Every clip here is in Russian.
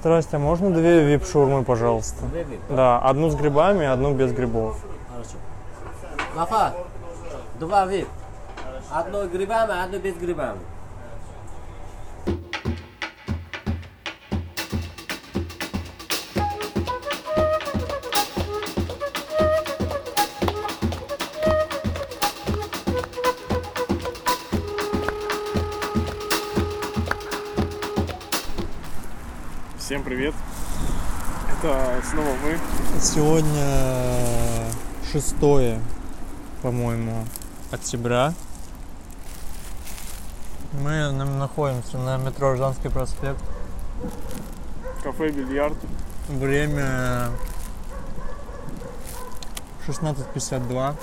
Здрасте, а можно две вип-шаурмы, пожалуйста? Две вип. Да, одну с грибами, одну без грибов. Хорошо. Гафар, два вип. Одно с грибами, одно без грибами. Снова мы. Сегодня 6, по-моему, октября. Мы на- находимся на метро Жданский проспект. Кафе Бильярд. Время 16.52.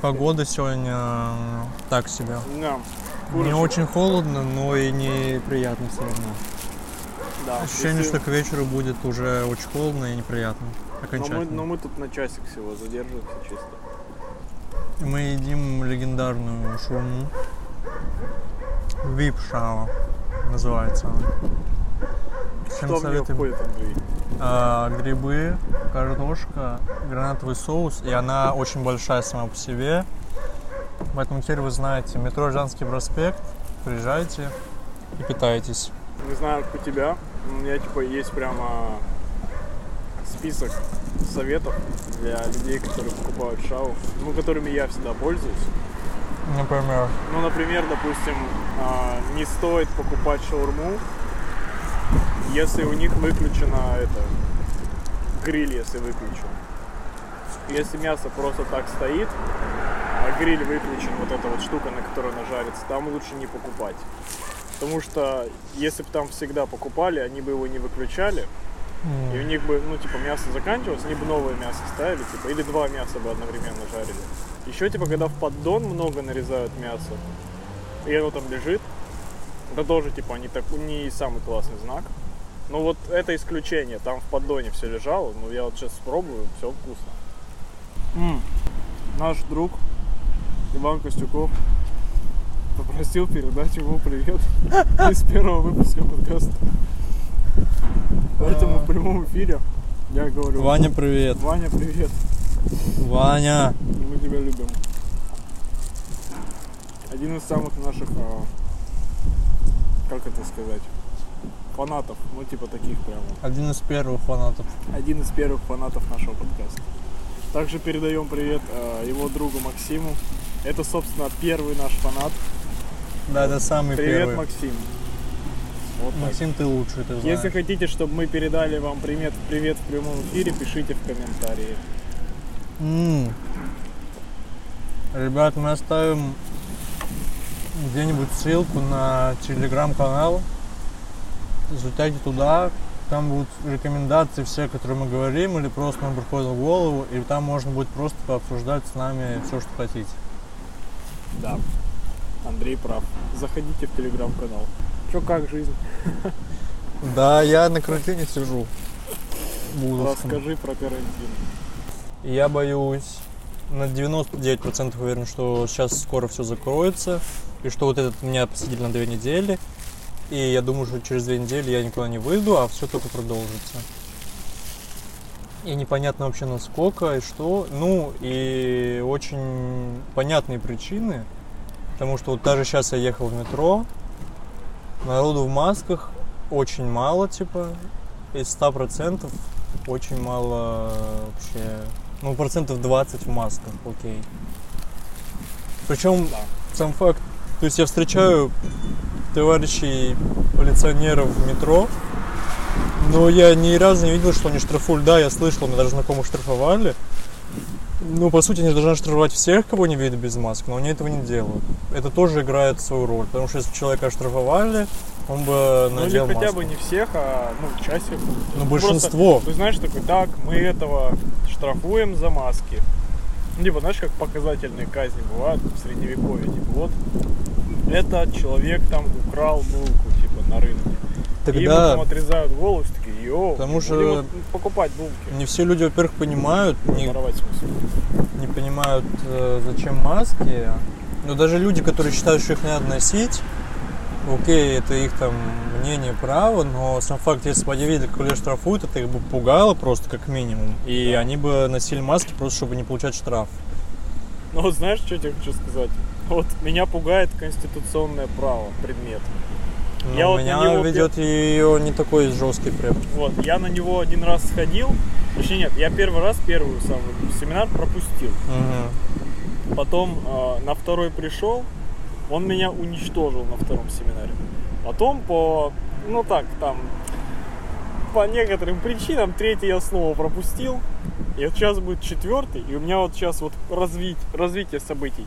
Погода сегодня м, так себе. Да. Не очень холодно, но и неприятно все равно. Да. Ощущение, Если- что к вечеру будет уже очень холодно и неприятно. но мы, Окончательно. но мы тут на часик всего задерживаемся чисто. Мы едим легендарную шаурму. Вип шао называется она. Всем Что советуем. входит? А, грибы, картошка, гранатовый соус, и она очень большая сама по себе. Поэтому теперь вы знаете, метро Жанский проспект, приезжайте и питайтесь. Не знаю, как у тебя. У меня типа есть прямо список советов для людей, которые покупают шау, ну, которыми я всегда пользуюсь. Например, Ну, например, допустим, а, не стоит покупать шаурму, если у них выключена это гриль, если выключен. Если мясо просто так стоит, а гриль выключен, вот эта вот штука, на которой она жарится, там лучше не покупать. Потому что если бы там всегда покупали, они бы его не выключали, м, и у них бы, ну, типа, мясо заканчивалось, они бы новое мясо ставили, типа, или два мяса бы одновременно жарили. Еще, типа, когда в поддон много нарезают мясо, и оно там лежит, это тоже, типа, не, так, не самый классный знак. Но вот это исключение, там в поддоне все лежало, ну, я вот сейчас спробую, все вкусно. М, Наш друг Иван Костюков попросил передать ему привет из первого выпуска подкаста. Поэтому в прямом эфире я говорю, Ваня, привет. Ваня, привет, Ваня. мы тебя любим. Один из самых наших, а, как это сказать, фанатов, ну типа таких прямо. Один из первых фанатов. Один из первых фанатов нашего подкаста. Также передаем привет а, его другу Максиму. Это, собственно, первый наш фанат. Да, это самый Привет, первый. Максим. Вот так. Максим, ты лучший, ты знаешь. Если хотите, чтобы мы передали вам привет, привет в прямом эфире, пишите в комментарии. М. Ребят, мы оставим где-нибудь ссылку на телеграм-канал. Залетайте туда, там будут рекомендации все, которые мы говорим, или просто нам приходит в голову, и там можно будет просто пообсуждать с нами все, что хотите. Да, Андрей прав. Заходите в телеграм-канал. Чё, как жизнь? Да, я на карантине сижу. Расскажи про карантин. Я боюсь, на 99% уверен, что сейчас скоро все закроется, и что вот этот меня посадили на две недели, и я думаю, что через две недели я никуда не выйду, а все только продолжится. И непонятно вообще насколько и что. Ну, и очень понятные причины, потому что вот даже сейчас я ехал в метро, народу в масках очень мало, типа, из 100% очень мало вообще, ну, процентов 20 в масках, окей. Причем сам факт, то есть я встречаю товарищей полиционеров в метро, но я ни разу не видел, что они штрафуют. Да, я слышал, мы даже знакомых штрафовали. Ну, по сути, они должны штрафовать всех, кого не видят без масок, но они этого не делают. Это тоже играет свою роль, потому что если человека оштрафовали, он бы Ну или надел хотя маску. бы не всех, а ну, часть их. Ну, большинство. Ты знаешь, такой, так, мы этого штрафуем за маски. Типа, знаешь, как показательные казни бывают в средневековье. Типа, вот, этот человек там украл булку, типа, на рынке. И ему Тогда там отрезают все такие, йоу, Потому что- покупать булки. не все люди, во-первых, понимают, не, не понимают, э, зачем маски. Но даже люди, которые считают, что их не надо носить, окей, это их там мнение, право, но сам факт, если бы они видели, как людей штрафуют, это их бы пугало просто как минимум. И они бы носили маски просто, чтобы не получать штраф. Ну вот знаешь, что я тебе хочу сказать? Вот меня пугает конституционное право, предмет. Но Я вот на меня него ведет ее не такой жесткий прям. Вот, я на него один раз сходил, точнее нет, я первый раз первую самую семинар пропустил. Мгм. Потом э, на второй пришел, он меня уничтожил на втором семинаре. Потом по, ну так, там, по некоторым причинам третий я снова пропустил. И вот сейчас будет четвертый, и у меня вот сейчас вот развить, развитие событий.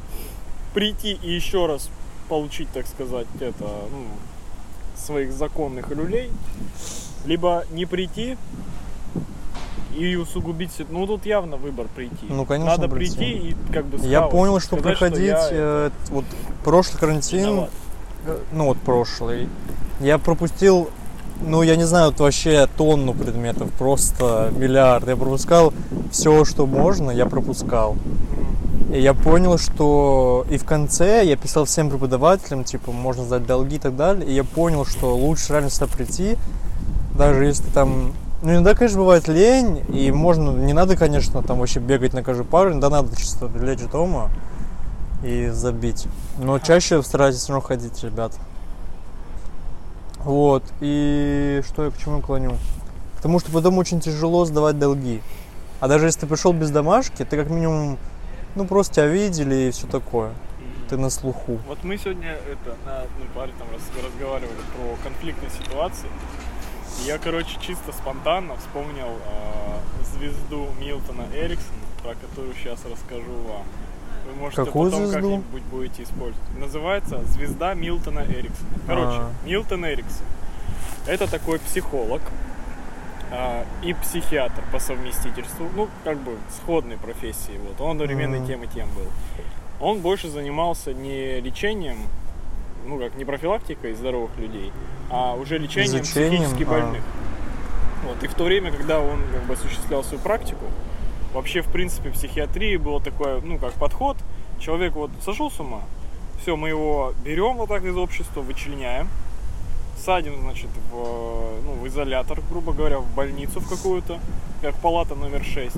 Прийти и еще раз получить, так сказать, это, ну, своих законных люлей, либо не прийти и усугубить, си- ну тут явно выбор прийти. Ну, конечно, Надо прийти. прийти и как бы Я схавать, понял, что сказать, приходить, я э, вот прошлый карантин, виноват. э, ну вот прошлый, я пропустил, ну я не знаю, вот вообще тонну предметов, просто миллиард. Я пропускал все, что можно, я пропускал. Я понял, что и в конце я писал всем преподавателям, типа, можно сдать долги и так далее, и я понял, что лучше реально сюда прийти, даже если там... Ну, иногда, конечно, бывает лень, и можно, не надо, конечно, там вообще бегать на каждую пару, иногда надо чисто лечь дома и забить. Но чаще старайтесь все равно ходить, ребят. Вот, и что я к чему клоню? К тому, что потом очень тяжело сдавать долги. А даже если ты пришел без домашки, ты как минимум, ну, просто тебя видели и все такое. Ты на слуху. Вот мы сегодня это на одной паре там раз- разговаривали про конфликтные ситуации. Я, короче, чисто спонтанно вспомнил а, звезду Милтона Эриксона, про которую сейчас расскажу вам. Вы можете Какую потом звезду? как-нибудь будете использовать. Называется звезда Милтона Эриксона. Короче, А. Милтон Эриксон. Это такой психолог а, и психиатр по совместительству. Ну, как бы сходной профессии. Вот. Он одновременно Мгм. тем и тем был. Он больше занимался не лечением, ну как, не профилактикой здоровых людей, а уже лечением Изучением, психически а. больных. Вот. И в то время, когда он как бы осуществлял свою практику, вообще, в принципе, в психиатрии был такой, ну, как подход. Человек вот сошел с ума, все, мы его берем вот так из общества, вычленяем, садим, значит, в, ну, в изолятор, грубо говоря, в больницу в какую-то, как палата номер 6.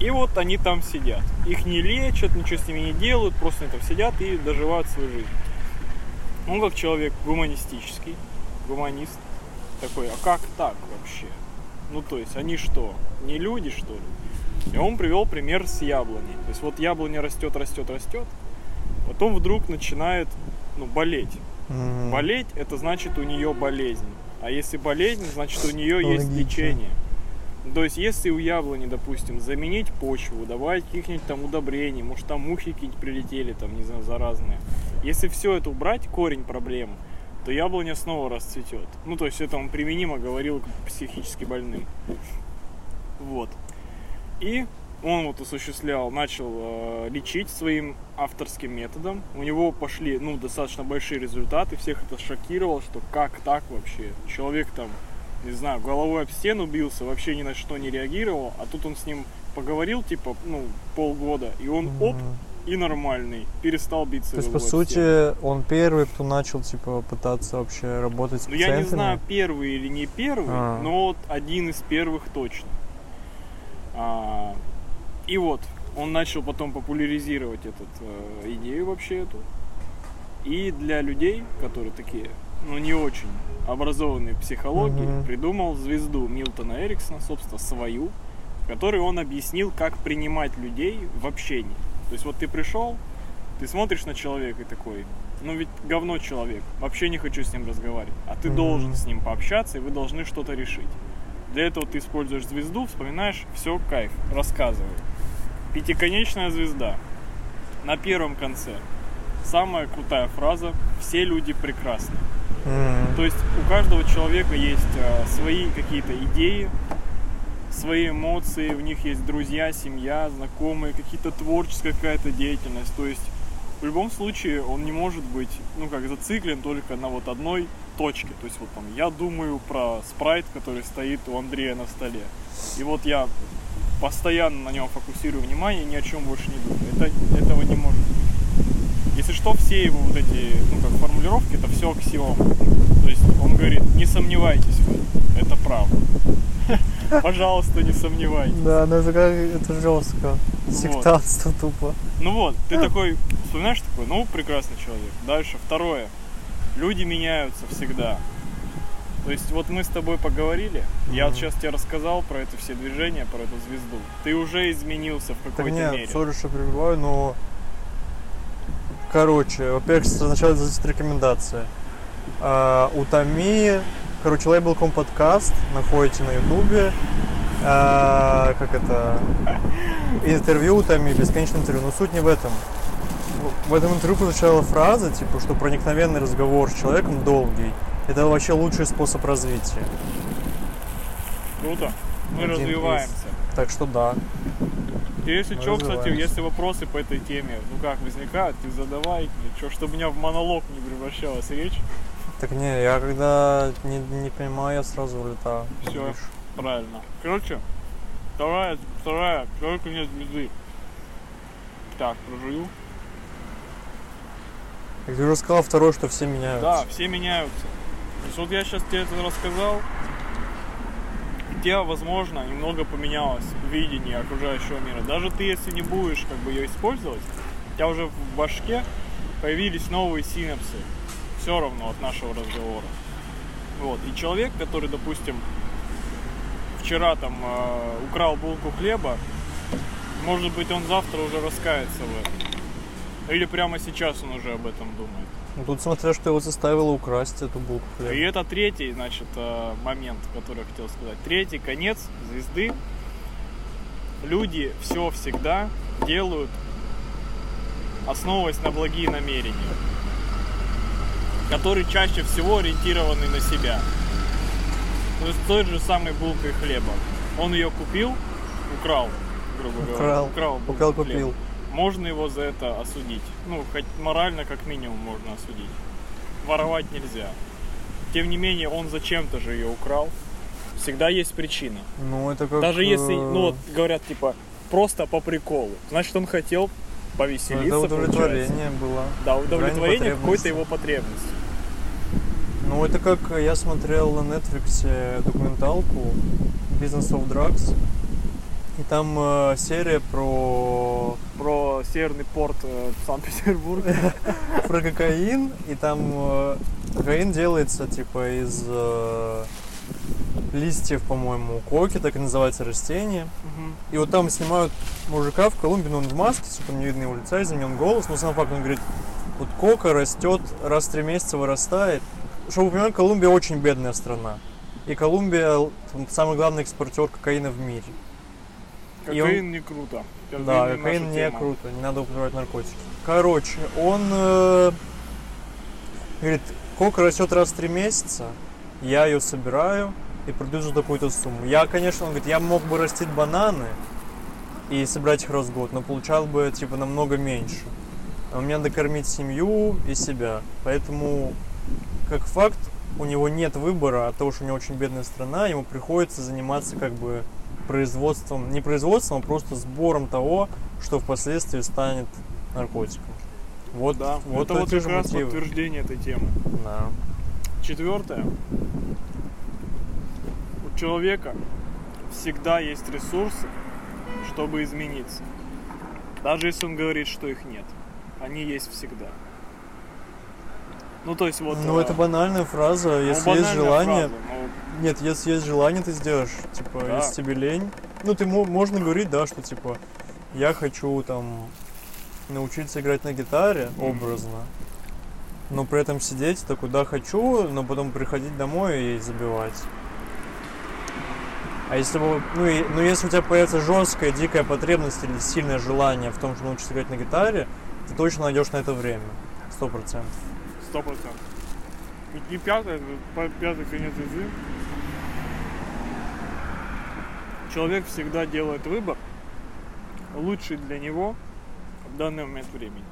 И вот они там сидят. Их не лечат, ничего с ними не делают, просто они там сидят и доживают свою жизнь. Он как человек гуманистический, гуманист, такой, а как так вообще? Ну, то есть, они что, не люди, что ли? И он привел пример с яблоней. То есть, вот яблоня растет, растет, растет, потом вдруг начинает, ну, болеть. Мгм. Болеть это значит у нее болезнь. А если болезнь, значит у нее есть Логично. лечение. То есть, если у яблони, допустим, заменить почву, добавить каких-нибудь там удобрений, может там мухи какие-нибудь прилетели, там, не знаю, заразные. Если все это убрать, корень проблемы, то яблоня снова расцветет. Ну, то есть это он применимо говорил к психически больным. Вот. И он вот осуществлял, начал э, лечить своим авторским методом. У него пошли, ну, достаточно большие результаты. Всех это шокировало, что как так вообще? Человек там, не знаю, головой об стену бился, вообще ни на что не реагировал. А тут он с ним поговорил, типа, ну, полгода, и он, оп, и нормальный. Перестал биться То есть, по об стену. сути, он первый, кто начал, типа, пытаться вообще работать с Ну, я не знаю, первый или не первый, А. но вот один из первых точно. А, и вот, он начал потом популяризировать эту идею вообще эту. И для людей, которые такие, ну, не очень образованные в психологии, Мгм. придумал звезду Милтона Эриксона, собственно, свою, в которой он объяснил, как принимать людей в общении. То есть вот ты пришел, ты смотришь на человека и такой, ну ведь говно человек, вообще не хочу с ним разговаривать. А ты Мгм. должен с ним пообщаться, и вы должны что-то решить. Для этого ты используешь звезду, вспоминаешь, все, кайф, рассказывай. Пятиконечная звезда. На первом конце. Самая крутая фраза «Все люди прекрасны». Мгм. То есть у каждого человека есть э, свои какие-то идеи, свои эмоции, у них есть друзья, семья, знакомые, какие-то творческая какая-то деятельность. То есть в любом случае он не может быть, ну как, зациклен только на вот одной точке. То есть вот там я думаю про спрайт, который стоит у Андрея на столе. И вот я постоянно на нем фокусирую внимание и ни о чем больше не думаю. Это, этого не может быть. Если что, все его вот эти, ну как формулировки, это все аксиомы. То есть он говорит, не сомневайтесь в этом, это правда. Пожалуйста, не сомневайтесь. Да, ну это как это жестко. Сектантство тупо. Ну вот, ты такой, вспоминаешь такой, ну, прекрасный человек. Дальше, второе. Люди меняются всегда. То есть вот мы с тобой поговорили, я вот сейчас тебе рассказал про это все движения, про эту звезду. Ты уже изменился в какой-то нет, мере. сори, что перебиваю, но... Короче, во-первых, сначала здесь рекомендация. А, у Томи, короче, лейбл.ком подкаст находите на ютубе. А, как это? Интервью у Томи, бесконечное интервью. Но суть не в этом. В этом интервью прозвучала фраза, типа, что проникновенный разговор с человеком долгий. Это вообще лучший способ развития. Круто. Мы Один из. развиваемся. Так что да. И если Мы что, кстати, если вопросы по этой теме, ну как возникают, ты задавай, ничего, чтобы у меня в монолог не превращалась речь. Так не, я когда не, не понимаю, я сразу вылетаю. Всё. Правильно. Короче, вторая, вторая, второй конец звезды. Так, прожую. Как ты уже сказал, второе, что все меняются. Да, все меняются. Есть вот я сейчас тебе это рассказал, тебя, возможно, немного поменялось видение окружающего мира. Даже ты, если не будешь как бы ее использовать, у тебя уже в башке появились новые синапсы. Все равно от нашего разговора. Вот. И человек, который, допустим, вчера там э, украл булку хлеба, может быть, он завтра уже раскается в этом. Или прямо сейчас он уже об этом думает. Ну, тут смотря, что его заставило украсть эту булку И хлеба. это третий, значит, э, момент, который я хотел сказать. Третий конец звезды. Люди все всегда делают, основываясь на благие намерения, которые чаще всего ориентированы на себя. То есть той же самой булкой хлеба. Он ее купил, украл, грубо говоря. Украл. Украл, Украл, хлеба. купил. Можно его за это осудить. Ну, хоть морально, как минимум, можно осудить. Воровать нельзя. Тем не менее, он зачем-то же ее украл. Всегда есть причина. Ну, это как... Даже если, э, ну вот, говорят, типа, просто по приколу. Значит, он хотел ну, повеселиться, это получается. удовлетворение было. Да, удовлетворение какой-то его потребности. Ну, это как я смотрел на Netflix документалку Business of Drugs. И там э, серия про, Про северный порт э, Санкт-Петербурга. про кокаин. И там э, кокаин делается типа из э, листьев, по-моему, коки, так и называется растение. И вот там снимают мужика в Колумбии, но он в маске, все там не видно его лица, изменен голос, но сам факт, он говорит, вот кока растет, раз в три месяца вырастает. Чтобы вы понимали, Колумбия очень бедная страна. И Колумбия самый главный экспортер кокаина в мире. И он- Кокаин не круто. Да, наша кокаин не тема. круто, не надо употреблять наркотики. Короче, он э, говорит, кока растет раз в три месяца, я ее собираю и продаю за такую-то сумму. Я, конечно, он говорит, я мог бы растить бананы и собирать их раз в год, но получал бы типа намного меньше. А мне надо кормить семью и себя. Поэтому, как факт, у него нет выбора от того, что у него очень бедная страна, ему приходится заниматься как бы производством, не производством, а просто сбором того, что впоследствии станет наркотиком. Вот, Да, вот это вот как раз мотивы. подтверждение этой темы. Да. Четвертое. У человека всегда есть ресурсы, чтобы измениться. Даже если он говорит, что их нет. Они есть всегда. Ну, то есть вот... Ну, э, это банальная фраза. ну, Если есть желание, фраза, но Нет, если есть желание, ты сделаешь. Типа, Да. если тебе лень. Ну, ты мо- можно говорить, да, что типа я хочу там научиться играть на гитаре, образно. Но при этом сидеть такой, да, хочу, но потом приходить домой и забивать. А если бы, ну, и, ну, если у тебя появится жесткая, дикая потребность или сильное желание в том, что научиться играть на гитаре, ты точно найдешь на это время. Сто процентов. Сто процентов. Пятое, это по- пятый конец звезды. Человек всегда делает выбор, лучший для него в данный момент времени.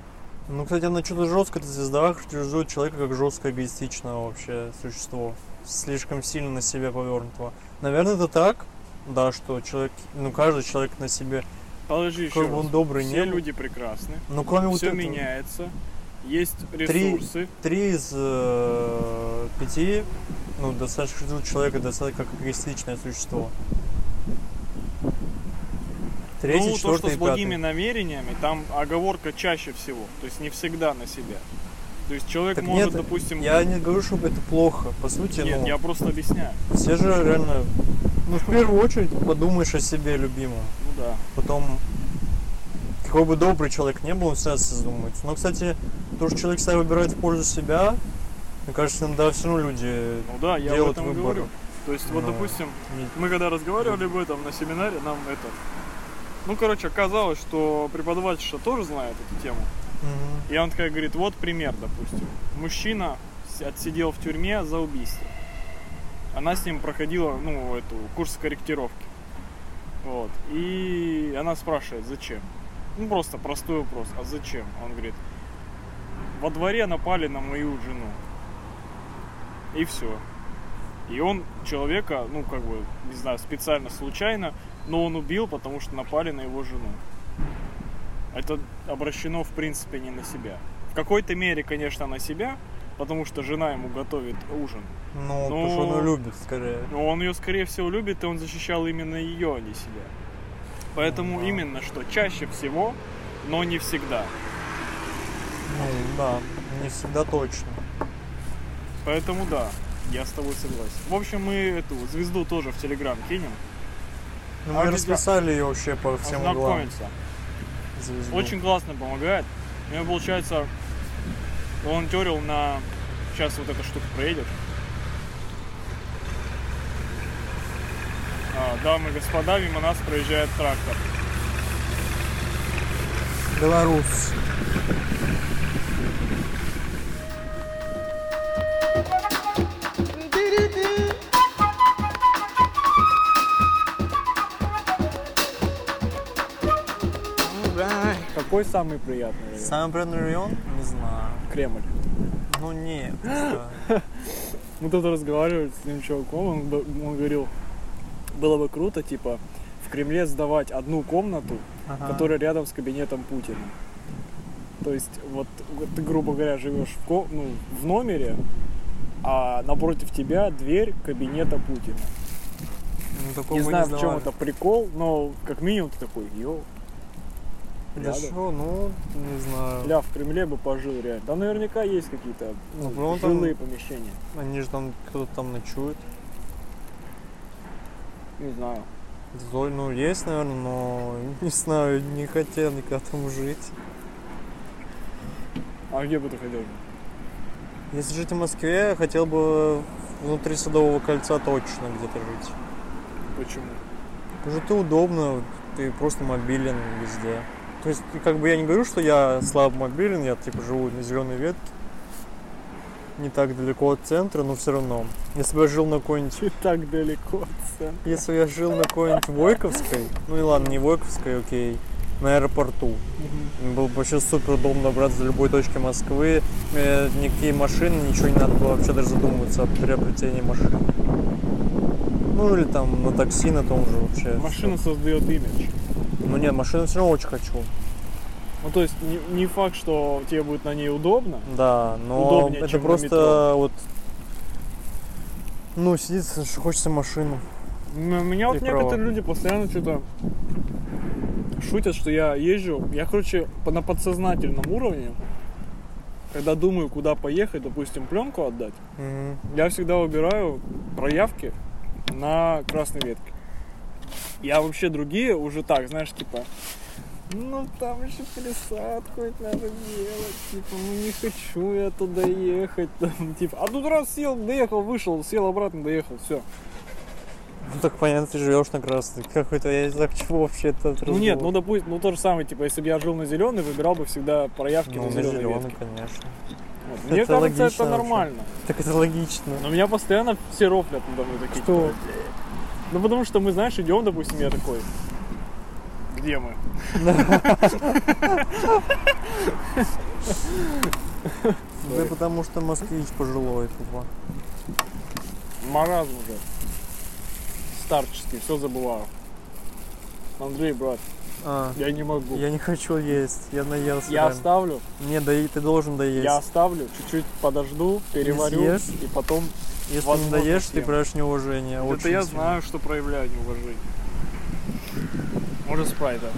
Ну, кстати, она что-то жестко, эта звезда характеризует человека как жестко эгоистичного вообще существо. Слишком сильно на себя повернутого. Наверное, это так, да, что человек, ну, каждый человек на себе, Подожди еще он раз. добрый Все не люди прекрасны. Ну, кроме вот Все этого. меняется. Есть Три, ресурсы. три из э, пяти, ну, достаточно человека достаточно как эгоистичное существо. Третий, ну, то, что с благими пятый. намерениями, там оговорка чаще всего. То есть не всегда на себя. То есть человек Так может, нет, допустим... Я не говорю, что это плохо. По сути, Нет, ну, я просто объясняю. все же реально, ну, в первую очередь подумаешь о себе любимом. Ну да. Потом, какой бы добрый человек не был, он всегда задумается. Но, кстати, то, что человек всегда выбирает в пользу себя, мне кажется, иногда все равно люди Ну да, я об делают выбор. говорю. То есть, вот, Но допустим, не- мы когда разговаривали об этом на семинаре, нам это... Ну, короче, оказалось, что преподавательша тоже знает эту тему. Мгм. И он такая говорит, вот пример, допустим. Мужчина отсидел в тюрьме за убийство. Она с ним проходила, ну, эту, курс корректировки. Вот. И она спрашивает, зачем? Ну, просто простой вопрос, а зачем? Он говорит, во дворе напали на мою жену. И все. И он человека, ну, как бы, не знаю, специально, случайно, но он убил, потому что напали на его жену. Это обращено, в принципе, не на себя. В какой-то мере, конечно, на себя, потому что жена ему готовит ужин. Ну, потому что он ее любит, скорее. Но он ее, скорее всего, любит, и он защищал именно ее, а не себя. Поэтому Ну да. именно что чаще всего, но не всегда. Ну, да, не всегда точно. Поэтому да, я с тобой согласен. В общем, мы эту звезду тоже в Телеграм кинем. Ну, А мы где- расписали ее вообще по всем углам. Звезду. Очень классно помогает. У меня получается волонтерил на... Сейчас вот эта штука проедет. А, дамы и господа, мимо нас проезжает трактор. Беларусь. Какой самый приятный район? Самый приятный район? Не знаю. Кремль. Ну нет. Мы тут разговаривали с этим чуваком, он, говорил, было бы круто, типа, в Кремле сдавать одну комнату, Ага. которая рядом с кабинетом Путина. То есть, вот, ты, грубо говоря, живешь в, ко- ну, в номере, а напротив тебя дверь кабинета Путина. Ну, Не знаю, в чем это прикол, но как минимум ты такой, йоу, Да что, ну, не знаю. Ля, в Кремле бы пожил реально. Там наверняка есть какие-то ну, Ну, там- жилые помещения. Они же там, кто-то там ночует. Не знаю. Золь, ну, есть, наверное, но не знаю, не хотел никогда там жить. А где бы ты хотел? Если жить в Москве, я хотел бы внутри Садового кольца точно где-то жить. Почему? Потому что ты удобно, ты просто мобилен везде. То есть, как бы я не говорю, что я слабо мобилен, я типа живу на зеленой ветке. Не так далеко от центра, но все равно. Если бы я жил на какой-нибудь Ты так далеко от центра. Если бы я жил на какой-нибудь Войковской, ну и ладно, не Войковской, окей, на аэропорту, было бы вообще супер удобно добраться до любой точки Москвы, э, никакие машины, ничего не надо было вообще даже задумываться о приобретении машины. Ну или там на такси на том же вообще. Машина создает имидж. Ну нет, машину все равно очень хочу. Ну, то есть, не, не факт, что тебе будет на ней удобно. Да, но Удобнее, это просто вот... Ну, сидит, что хочется машину. Но меня вот Ты некоторые права. люди постоянно что-то шутят, что я езжу. Я, короче, на подсознательном уровне, когда думаю, куда поехать, допустим, пленку отдать, Мгм. я всегда выбираю проявки на красной ветке. Я вообще другие уже так, знаешь, типа, ну там еще пересадку надо делать, типа, ну не хочу я туда ехать, там, типа, а тут раз сел, доехал, вышел, сел обратно, доехал, все. Ну так понятно, ты живешь на красный. Какой-то, я не знаю, к чему вообще это Ну нет, ну допустим, ну то же самое, типа, если бы я жил на зеленый, выбирал бы всегда проявки ну, на зеленой зеленый, ветке. конечно. Вот. Мне Это кажется, логично это вообще. нормально. Так это логично. Но меня постоянно все рофлят надо мной такие. Что? типа, Ну потому что мы, знаешь, идем, допустим, я такой. Где мы? Да потому что москвич пожилой тупо. Маразм уже. Старческий, все забываю. Андрей, брат, А, Я не могу. я не хочу есть, я наелся. Я реально. оставлю, Не, да и ты должен доесть. я оставлю, чуть-чуть подожду, переварю и потом. Если не доешь, ты съем. проявишь неуважение. Это очень я сильно. знаю, что проявляю неуважение. Может спрайта.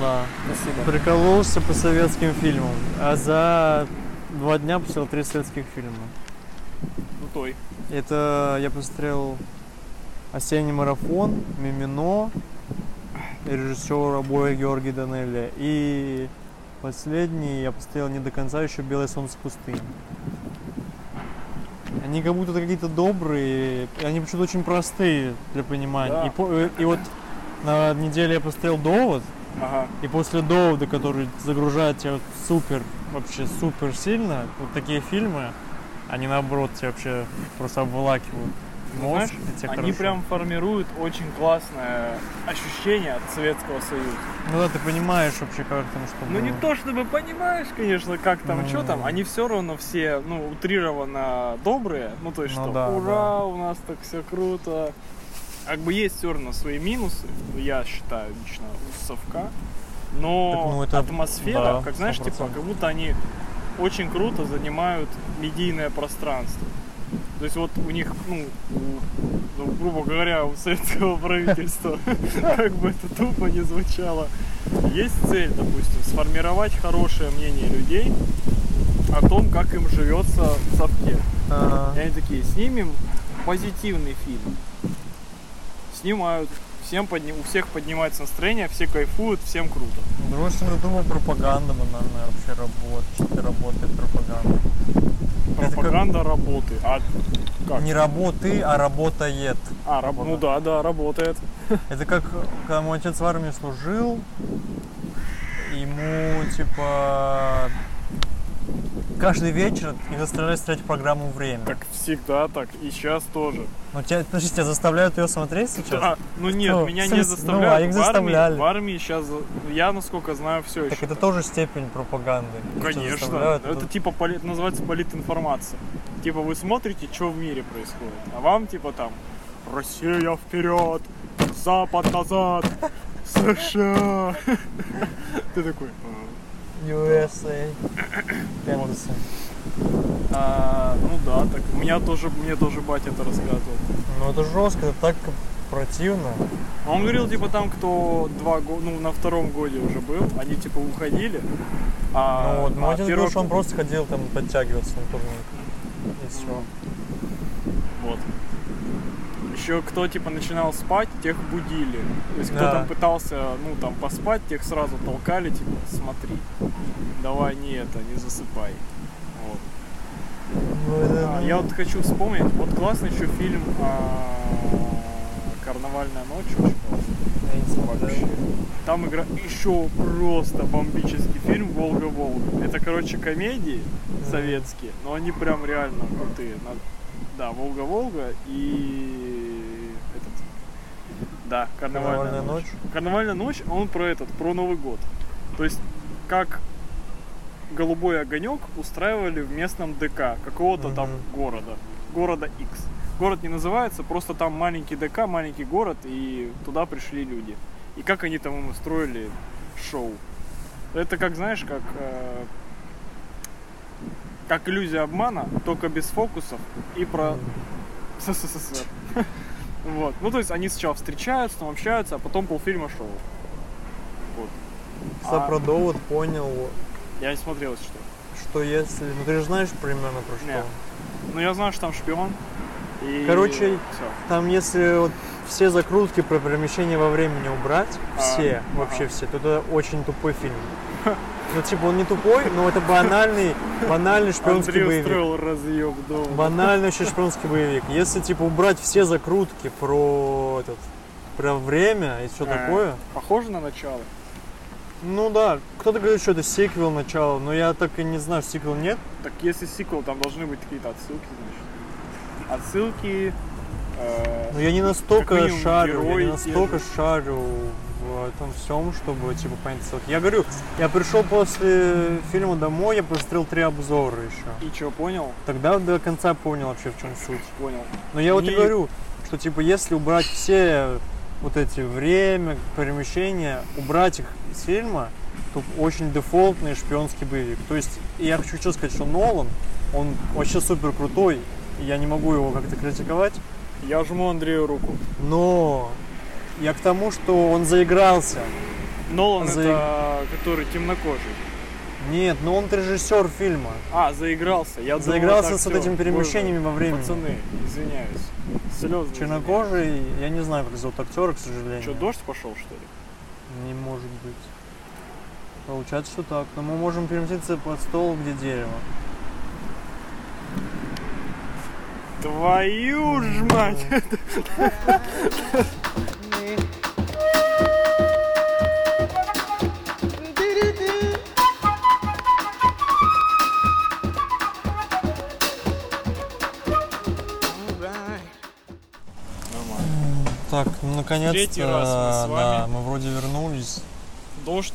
Да. Спасибо. Прикололся по советским фильмам, а за два дня посмотрел три советских фильма. Ну той. Это я посмотрел «Осенний марафон», «Мимино», режиссера Боя Георгий Данелли. И последний я посмотрел не до конца еще «Белое солнце пустыни». Они как будто какие-то добрые, они почему-то очень простые для понимания. Да. И, по- и вот на неделе я посмотрел «Довод», Ага. и после довода, который загружает тебя вот супер, вообще супер сильно, вот такие фильмы, они наоборот тебя вообще просто обволакивают. Мозг, знаешь, они хорошо. прям формируют очень классное ощущение от Советского Союза. Ну да, ты понимаешь вообще, как там что Ну не было. то чтобы понимаешь, конечно, как там, Ну. что там, они все равно все, ну, утрированно добрые, ну то есть Ну что, да, ура, у нас так все круто. Как бы есть все равно свои минусы, я считаю лично у совка, но Так, ну, это- атмосфера, да, как знаешь, типа, 100%. как будто они очень круто занимают медийное пространство. То есть вот у них, ну, у- ну, грубо говоря, у советского правительства, как бы это тупо не звучало, есть цель, допустим, сформировать хорошее мнение людей о том, как им живется в совке. И они такие, снимем позитивный фильм. Снимают, всем подни- у всех поднимается настроение, все кайфуют, всем круто. Другой стороны, думаю, пропаганда банальная вообще работает, что работает пропаганда. Это как- Пропаганда работы. А как? Не работы, а работает. А, раб- ну да, да, работает. Это как, когда мой отец в армии служил, ему, типа, каждый вечер их заставляют смотреть программу «Время». Так всегда так, и сейчас тоже. Ну, тебя, подожди, тебя заставляют ее смотреть сейчас? Да, ну нет, Ну, меня не заставляют. Ну, а их в армии, заставляли. в армии сейчас, я насколько знаю, все еще. Так это тоже степень пропаганды. Конечно, это это- типа поли- называется политинформация. Типа вы смотрите, что в мире происходит, а вам типа там Россия вперед, Запад назад, США. Ты такой. USA. Тенденсы. А, ну да, так у меня тоже, мне тоже батя это рассказывал. Ну это жестко, это так противно. А Он говорил, типа, там, кто два года, ну, на втором годе уже был, они, типа, уходили. А, ну вот мой а отец первый- что он просто ходил там подтягиваться на турник. И все. Вот. Еще кто, типа, начинал спать, тех будили. То есть, кто Да. там пытался, ну, там, поспать, тех сразу толкали, типа, смотри, давай не это, не засыпай. Вот. Ну, это, А, я вот хочу вспомнить, вот классный еще фильм а, «Карнавальная ночь», очень вообще. Там игра еще просто бомбический фильм Волга-Волга. Это, короче, комедии советские, но они прям реально крутые. На- Да, Волга-Волга и этот. Да, карнавальная, Карнавальная ночь. ночь. Карнавальная ночь, он про этот, про Новый год. То есть, как голубой огонек устраивали в местном ДК какого-то там Мгм. города, города X. Город не называется, просто там маленький ДК, маленький город, и туда пришли люди. И как они там им устроили шоу. Это как, знаешь, как, э, как иллюзия обмана, только без фокусов и про СССР. Вот. Ну, то есть они сначала встречаются, там общаются, а потом полфильма шоу. Вот. Кстати, А- понял, Я не смотрел, если что. что если... Ну ты же знаешь примерно про что. Не. Ну, я знаю, что там шпион. И Короче, все. Там если вот все закрутки про перемещение во времени убрать, А, все, ага. вообще все, то это очень тупой фильм. Ну, типа, он не тупой, но это банальный, банальный шпионский Андрей боевик. разъеб дома. Банальный вообще шпионский боевик. Если, типа, убрать все закрутки про этот, про время и все А, такое, Похоже на начало. ну да, кто-то говорит, что это сиквел начало, но я так и не знаю, сиквел нет. Так если сиквел, там должны быть какие-то отсылки, значит. Отсылки. э, Но я не настолько шарю, я не настолько шарю в этом всем, чтобы типа понять ссылки. Я говорю, я пришел после фильма домой, я посмотрел три обзора еще. И что, понял? Тогда до конца понял вообще в чем суть. Понял. Но я вот и Мне- говорю, что типа если убрать все вот эти время, перемещения, убрать их из фильма, то очень дефолтный шпионский боевик. То есть я хочу что сказать, что Нолан, он вообще супер крутой, и я не могу его как-то критиковать, Я жму Андрею руку. но я к тому, что он заигрался. Нолан За- это который темнокожий. Нет, но он режиссер фильма. А, заигрался. Я думал, Заигрался это с этими перемещениями Боже, во времени. Пацаны, извиняюсь. Слезы. Чернокожий, я не знаю, как зовут актера, к сожалению. Что, дождь пошел, что ли? Не может быть. Получается, что так. Но мы можем переместиться под стол, где дерево. Твою ж мать! Так, ну наконец-то, Третий раз мы с да, вами. мы вроде вернулись. Дождь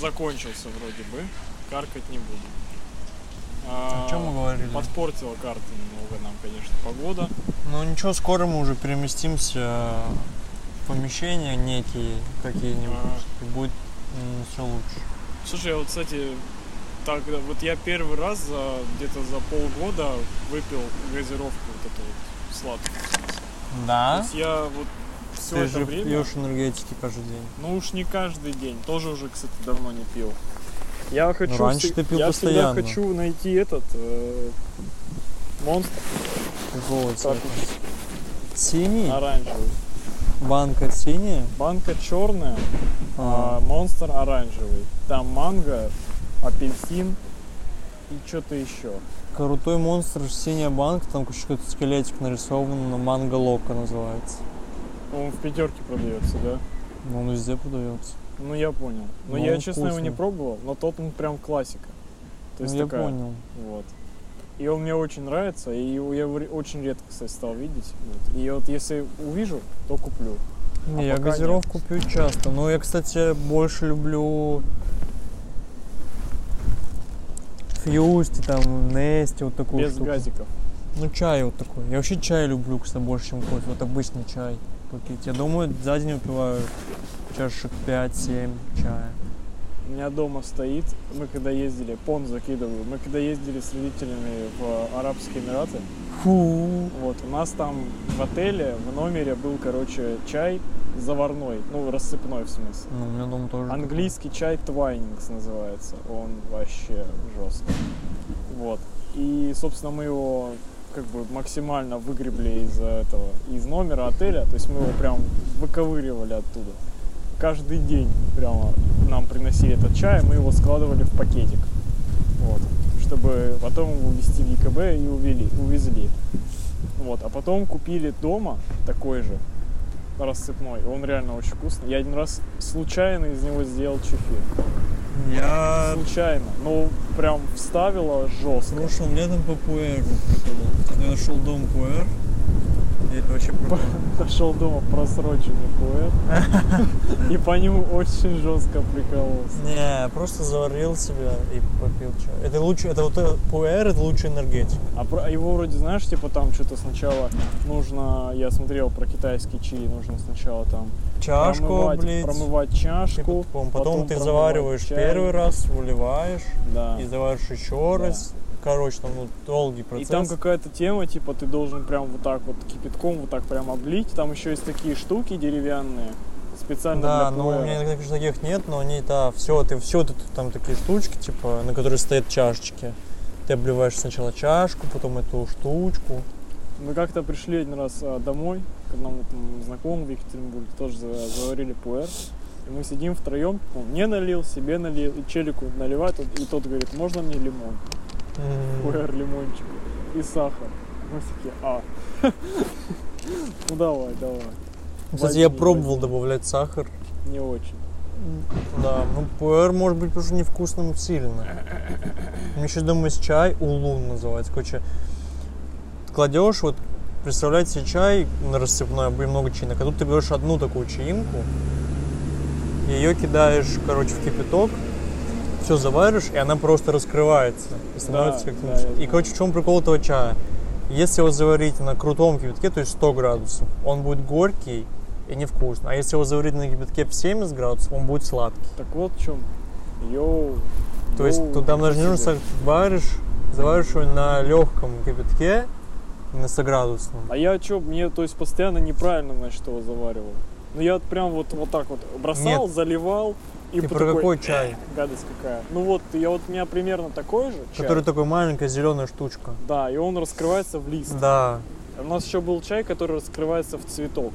закончился вроде бы. Каркать не буду. А, О чем мы говорили? Подпортила карты немного нам, конечно, погода. Ну ничего, скоро мы уже переместимся в помещения некие какие-нибудь. Ага. И будет все лучше. Слушай, а вот, кстати, так, да, вот я первый раз за где-то за полгода выпил газировку вот эту вот сладкую. То Да? есть я вот все Ты это же время, пьешь энергетики каждый день. ну уж не каждый день, тоже уже, кстати, давно не пил. Я хочу, Ну, раньше ты пил я постоянно. всегда хочу найти этот э, монстр Какого как цвета? Синий? оранжевый. Банка синяя? Банка черная, а монстр оранжевый. Там манго, апельсин и что-то еще. Крутой монстр, синяя банка, там какой-то скелетик нарисован, но манго лока называется. Он в пятерке продается, да? Но он везде продается. Ну я понял. Но Ну, я, он честно, его не пробовал, но тот он прям классика. То есть Ну, я такая, понял. Вот. И он мне очень нравится, и его я очень редко, кстати, стал видеть. Вот. И вот если увижу, то куплю. Не, А я газировку пью часто. Но я, кстати, больше люблю Фьюсти, там, Нести, вот такую без штуку. газиков. Ну, чай вот такой. Я вообще чай люблю, кстати, больше, чем кофе. Вот обычный чай попить. Я думаю, за день выпиваю чашек 5-7 чая. У меня дома стоит, мы когда ездили, пон закидываю, мы когда ездили с родителями в Арабские Эмираты, Фу. вот, у нас там в отеле, в номере был, короче, чай заварной, ну, рассыпной в смысле. Ну, у меня дома тоже. Английский чай Twinings называется. Он вообще жесткий. Вот. И, собственно, мы его как бы максимально выгребли из этого, из номера отеля. То есть мы его прям выковыривали оттуда. Каждый день прямо нам приносили этот чай, мы его складывали в пакетик. Вот. Чтобы потом его увезти в ЕКБ и увели, увезли. Вот. А потом купили дома такой же, рассыпной. Он реально очень вкусный. Я один раз случайно из него сделал чефир. Я Случайно. Ну, прям вставила жестко. прошлым летом по Пуэру пропадал. Я нашел дом Пуэр. И это вообще пропало. Нашел дома просроченный пуэр. И по нему очень жестко прикололся. Не, просто заварил себя и попил чай. Это лучше, это вот э, Пуэр, это лучший энергетик. А про- его вроде, знаешь, типа там что-то сначала нужно, я смотрел про китайский чай, нужно сначала там Чашку промывать, облить. промывать чашку. Потом, потом ты промывать завариваешь чай. первый раз, выливаешь, Да. и заваришь еще Да. раз. Короче, там ну, долгий И процесс. там какая-то тема, типа ты должен прям вот так вот кипятком вот так прям облить. Там еще есть такие штуки деревянные, специально Да, для но у пуэра. меня конечно, таких нет, но они, да, все, ты все, ты там такие штучки, типа, на которые стоят чашечки. Ты обливаешь сначала чашку, потом эту штучку. Мы как-то пришли один раз а, домой к одному там, знакомому в Екатеринбурге, тоже за- заварили пуэр. И мы сидим втроем, он мне налил, себе налил, и челику наливает, и тот говорит, можно мне лимон? М, Пуэр, лимончик и сахар. Мы такие, а. Ну давай, давай. Кстати, я пробовал добавлять сахар. Не очень. Да, ну пуэр может быть просто невкусным сильно. Меня еще дома есть чай, улун называется. Короче, кладешь, вот представляете себе чай на рассыпной, будет много чаинок, а тут ты берешь одну такую чаинку, ее кидаешь, короче, в кипяток, все заваришь, и она просто раскрывается. И становится Да, как да, я И, короче, в чем прикол этого чая? Если его заварить на крутом кипятке, то есть 100 градусов, он будет горький, и невкусно. А если его заварить на кипятке в 70 градусов, он будет сладкий. Так вот в чем. Йоу. То есть йоу, туда даже не нужно варишь, заваришь его на легком кипятке, на 100 градусном. А я что, мне, то есть, постоянно неправильно, значит, его заваривал. Ну, я вот прям вот, вот так вот бросал, Нет. заливал. И Ты про такой, какой чай? Гадость какая. Ну вот, я вот, у меня примерно такой же чай. Который такой маленькая зеленая штучка. Да, и он раскрывается в лист. Да. У нас еще был чай, который раскрывается в цветок.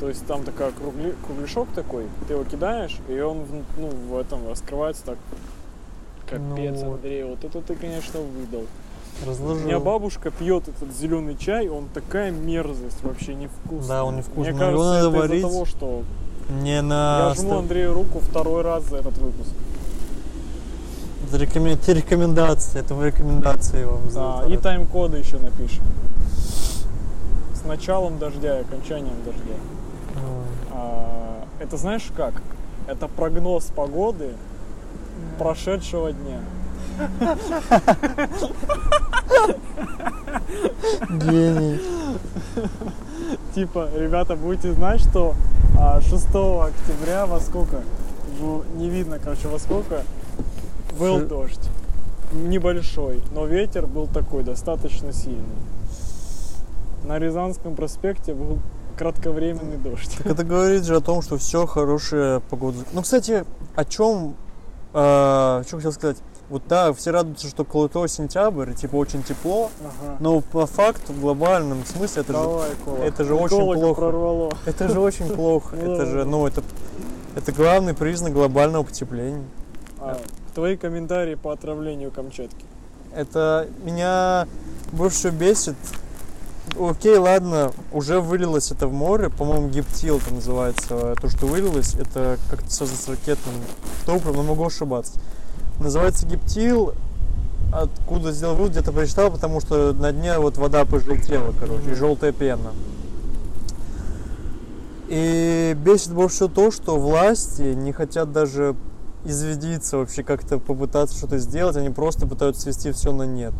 То есть там такая кругли- кругляшок такой, ты его кидаешь, и он в- ну, в этом раскрывается так. Капец, Ну. Андрей, вот это ты, конечно, выдал. У Разложил. меня бабушка пьет этот зеленый чай, он такая мерзость, вообще невкусный. Да, он невкусный. Мне Но его кажется, надо это варить. из-за того, что Не на... я жму Андрею руку второй раз за этот выпуск. Это, рекомен- это рекомендации, это в рекомендации вам. Да, и тайм-коды еще напишем. С началом дождя и окончанием дождя. А, это знаешь как? Это прогноз погоды прошедшего дня. Гений. Типа, ребята, будете знать, что а, 6 октября во сколько? В- не видно, короче, во сколько был дождь. Небольшой, но ветер был такой, достаточно сильный. На Рязанском проспекте был кратковременный дождь. Так это говорит же о том, что все хорошая погода. Ну, кстати, о чем, э, что хотел сказать. Вот да, все радуются, что крутой сентябрь, типа очень тепло, Ага. но по факту, в глобальном смысле, это же, Давай, Кола. это же очень плохо. прорвало. это же очень плохо. Ну Это же, ну, это, это главный признак глобального потепления. А, твои комментарии по отравлению Камчатки. Это меня больше бесит. Окей, ладно, уже вылилось это в море, по-моему, гептил это называется. То, что вылилось, это как-то связано с ракетным топливом, но могу ошибаться. Называется гептил, откуда сделал вывод, где-то прочитал, потому что на дне вот вода пожелтела, короче, и желтая пена. И бесит больше всего то, что власти не хотят даже изведиться вообще как-то попытаться что-то сделать, они просто пытаются свести все на нет.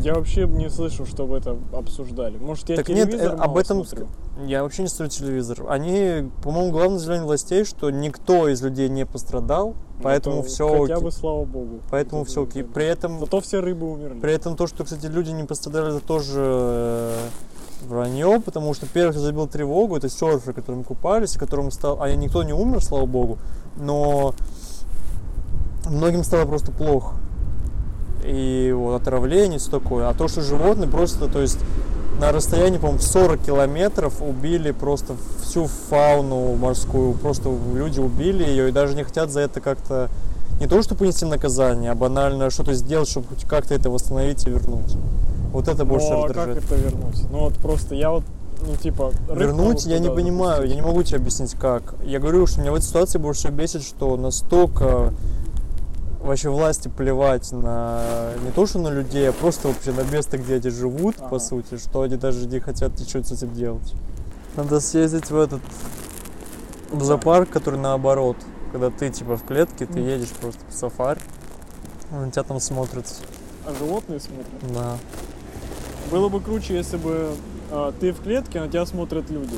Я вообще не слышу, чтобы это обсуждали. Может, я так нет, телевизор э, мало об этом смотрю? я вообще не смотрю телевизор. Они, по-моему, главное заявление властей, что никто из людей не пострадал, поэтому Ну, Это все Хотя бы слава богу. Поэтому Это- все окей. При этом, Зато все рыбы умерли. при этом то, что, кстати, люди не пострадали, это тоже э, вранье, потому что первый, кто забил тревогу, это серферы, которыми купались, которым стал... А никто не умер, слава богу, но многим стало просто плохо. И вот отравление, все такое. А то, что животные просто, то есть на расстоянии, по-моему, в 40 километров убили просто всю фауну морскую. Просто люди убили ее и даже не хотят за это как-то не то, чтобы понести наказание, а банально что-то сделать, чтобы хоть как-то это восстановить и вернуть. Вот это больше ну, а как раздражает. это вернуть? Ну вот просто я вот, ну типа, Вернуть я не понимаю, я не могу тебе объяснить как. Я говорю, что меня в этой ситуации больше всего бесит, что настолько вообще власти плевать на не то, что на людей, а просто вообще на место, где они живут, по Ага. сути, что они даже не хотят ничего с этим делать. Надо съездить в этот в зоопарк, который наоборот. Когда ты типа в клетке, ты едешь просто в сафарь, на тебя там смотрят. А животные смотрят. Да. Было бы круче, если бы а, ты в клетке, а на тебя смотрят люди.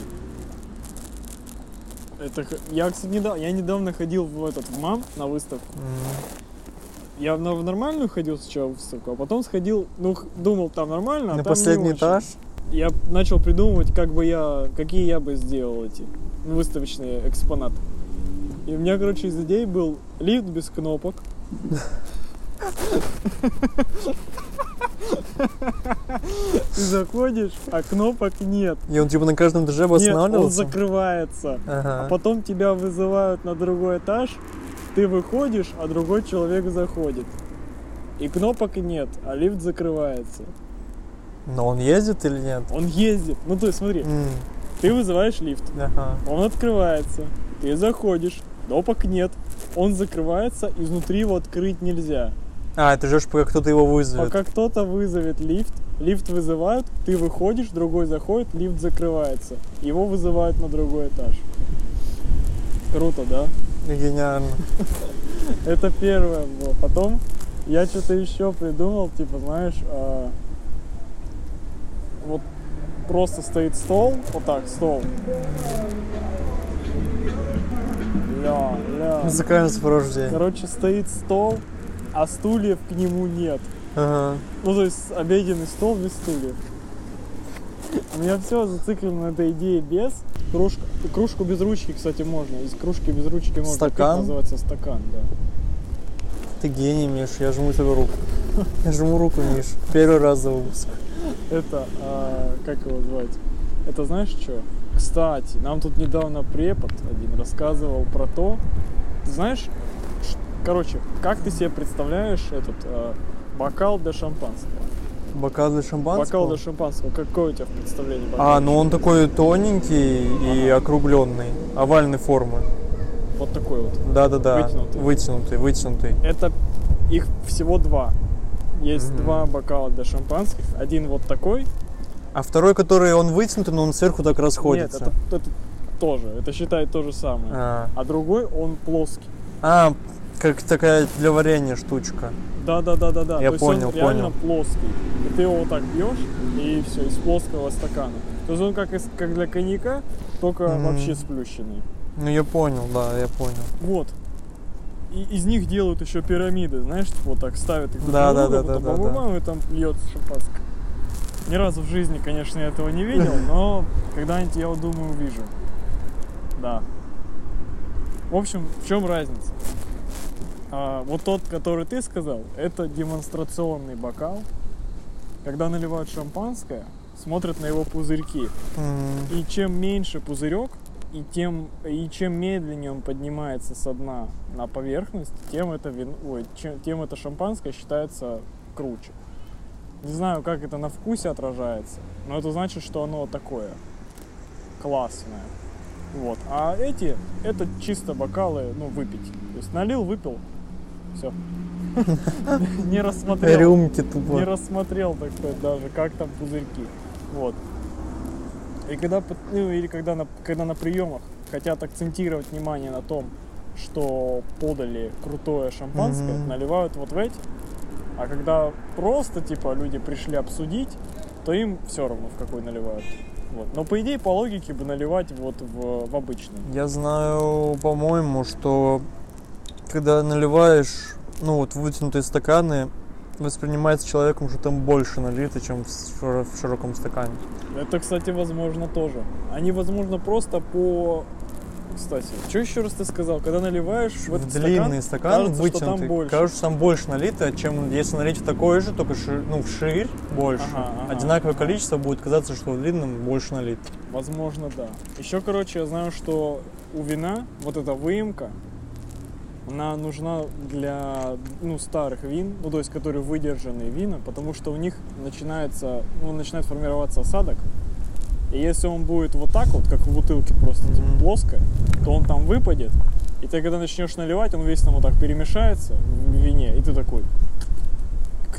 Это, я, кстати, недавно, я недавно ходил в этот в МАМ на выставку. М. Я на в нормальную ходил сначала выставку, а потом сходил, ну, думал, там нормально, а На там не последний очень. этаж. Я начал придумывать, как бы я, какие я бы сделал эти выставочные экспонаты. И у меня, короче, из идей был лифт без кнопок. Ты заходишь, а кнопок нет. И он типа на каждом этаже бы Нет, он закрывается. Ага. А потом тебя вызывают на другой этаж, ты выходишь, а другой человек заходит. И кнопок нет, а лифт закрывается. Но он ездит или нет? Он ездит. Ну, то есть, смотри, М, ты вызываешь лифт, Ага. он открывается, ты заходишь, кнопок нет, он закрывается, изнутри его открыть нельзя. А, ты ждешь, пока кто-то его вызовет. Пока кто-то вызовет лифт, лифт вызывают, ты выходишь, другой заходит, лифт закрывается. Его вызывают на другой этаж. Круто, да? Гениально. Это первое было. Потом я что-то еще придумал, типа, знаешь, а, вот просто стоит стол, вот так, стол. Ля, ля. Музыкальное сопровождение. Короче, стоит стол, а стульев к нему нет. Ага. Ну, то есть обеденный стол без стульев. У меня все зациклено на этой идее без. Кружка, кружку без ручки, кстати, можно. Из кружки без ручки можно. Как Стакан? называется стакан, да. Ты гений, Миш, я жму тебе руку. Я жму руку, Миш. Первый раз за выпуск. Это, а, как его звать? Это знаешь что? Кстати, нам тут недавно препод один рассказывал про то, ты знаешь, короче, как ты себе представляешь этот а, бокал для шампанского? Бокал для шампанского? Бокал для шампанского, какое у тебя в представлении А, ну он такой тоненький и округленный, овальной формы. Вот такой вот. Да-да-да. Вытянутый. Вытянутый, вытянутый. Это их всего два. Есть Мгм. два бокала для шампанских. Один вот такой. А второй, который он вытянутый, но он сверху так расходится. Нет, это, это тоже. Это считай то же самое. А, А другой он плоский. а, как такая для варенья штучка. Да, да, да, да, да. Я То есть понял, он реально понял. плоский. И ты его вот так бьешь, и все, из плоского стакана. То есть он как, из- как для коньяка, только Мгм. вообще сплющенный. Ну я понял, да, я понял. Вот. И из них делают еще пирамиды, знаешь, типа вот так ставят их друг Да, на да, друга, да, да, да, бам-бам-бам, и там льется шампанское. Ни разу в жизни, конечно, я этого не видел, но когда-нибудь я вот думаю увижу. Да. В общем, в чем разница? А, вот тот, который ты сказал, это демонстрационный бокал. Когда наливают шампанское, смотрят на его пузырьки. М, И чем меньше пузырек, и тем и чем медленнее он поднимается со дна на поверхность, тем это вин, ой, чем, тем это шампанское считается круче. Не знаю, как это на вкусе отражается, но это значит, что оно такое классное. Вот. А эти это чисто бокалы, ну, выпить. То есть налил, выпил, все. Не рассмотрел. Рюмки Не тупо. рассмотрел, так сказать, даже, как там пузырьки. Вот. И когда, ну, или когда на, когда на приемах хотят акцентировать внимание на том, что подали крутое шампанское, Мгм. наливают вот в эти. А когда просто, типа, люди пришли обсудить, то им все равно, в какой наливают. Вот. Но по идее, по логике бы наливать вот в, в обычный. Я знаю, по-моему, что когда наливаешь, ну вот вытянутые стаканы, воспринимается человеком, что там больше налито, чем в широ- в широком стакане. Это, кстати, возможно тоже. Они, возможно, просто по... Кстати, что еще раз ты сказал? Когда наливаешь в В этот длинный стакан, кажется, что там вытянутый, больше. кажется, там больше налито, чем если налить в такой же, только ши- ну, вширь больше. Ага, ага. Одинаковое количество будет казаться, что в длинном больше налито. Возможно, да. Еще, короче, я знаю, что у вина вот эта выемка, она нужна для ну, старых вин, ну то есть которые выдержанные вина, потому что у них начинается, ну, начинает формироваться осадок. И если он будет вот так вот, как в бутылке просто типа Мгм. плоская, то он там выпадет. И ты когда начнешь наливать, он весь там вот так перемешается в вине, и ты такой,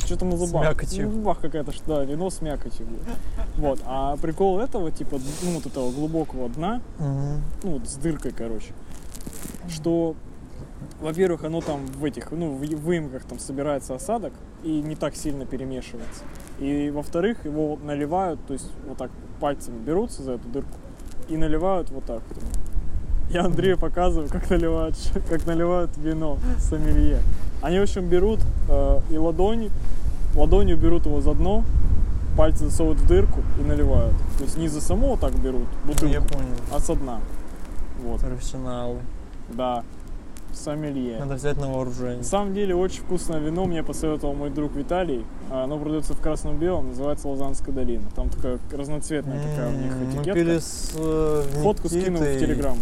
что там на зубах? мякотью. Ну, в зубах какая-то, что- да, вино с мякотью. будет. Вот. А прикол этого, типа, ну, вот этого глубокого дна, ну, вот с дыркой, короче, что, во-первых, оно там в этих, ну, в выемках там собирается осадок и не так сильно перемешивается. И, во-вторых, его наливают, то есть вот так пальцами берутся за эту дырку и наливают вот так. Я Андрею показываю, как наливают, как наливают вино сомелье. Они, в общем, берут э, и ладонь, ладонью берут его за дно, пальцы засовывают в дырку и наливают. То есть не за само так берут Ну, бутылку, я понял. а со дна. Вот, Профессионалы. да. Сомелье. Надо взять на вооружение. На самом деле очень вкусное вино мне посоветовал мой друг Виталий. А, Оно продается в красном белом, называется Лозанская долина. Там такая разноцветная такая у них М, Мы этикетка. пили с э, Фотку скинул в Телеграм.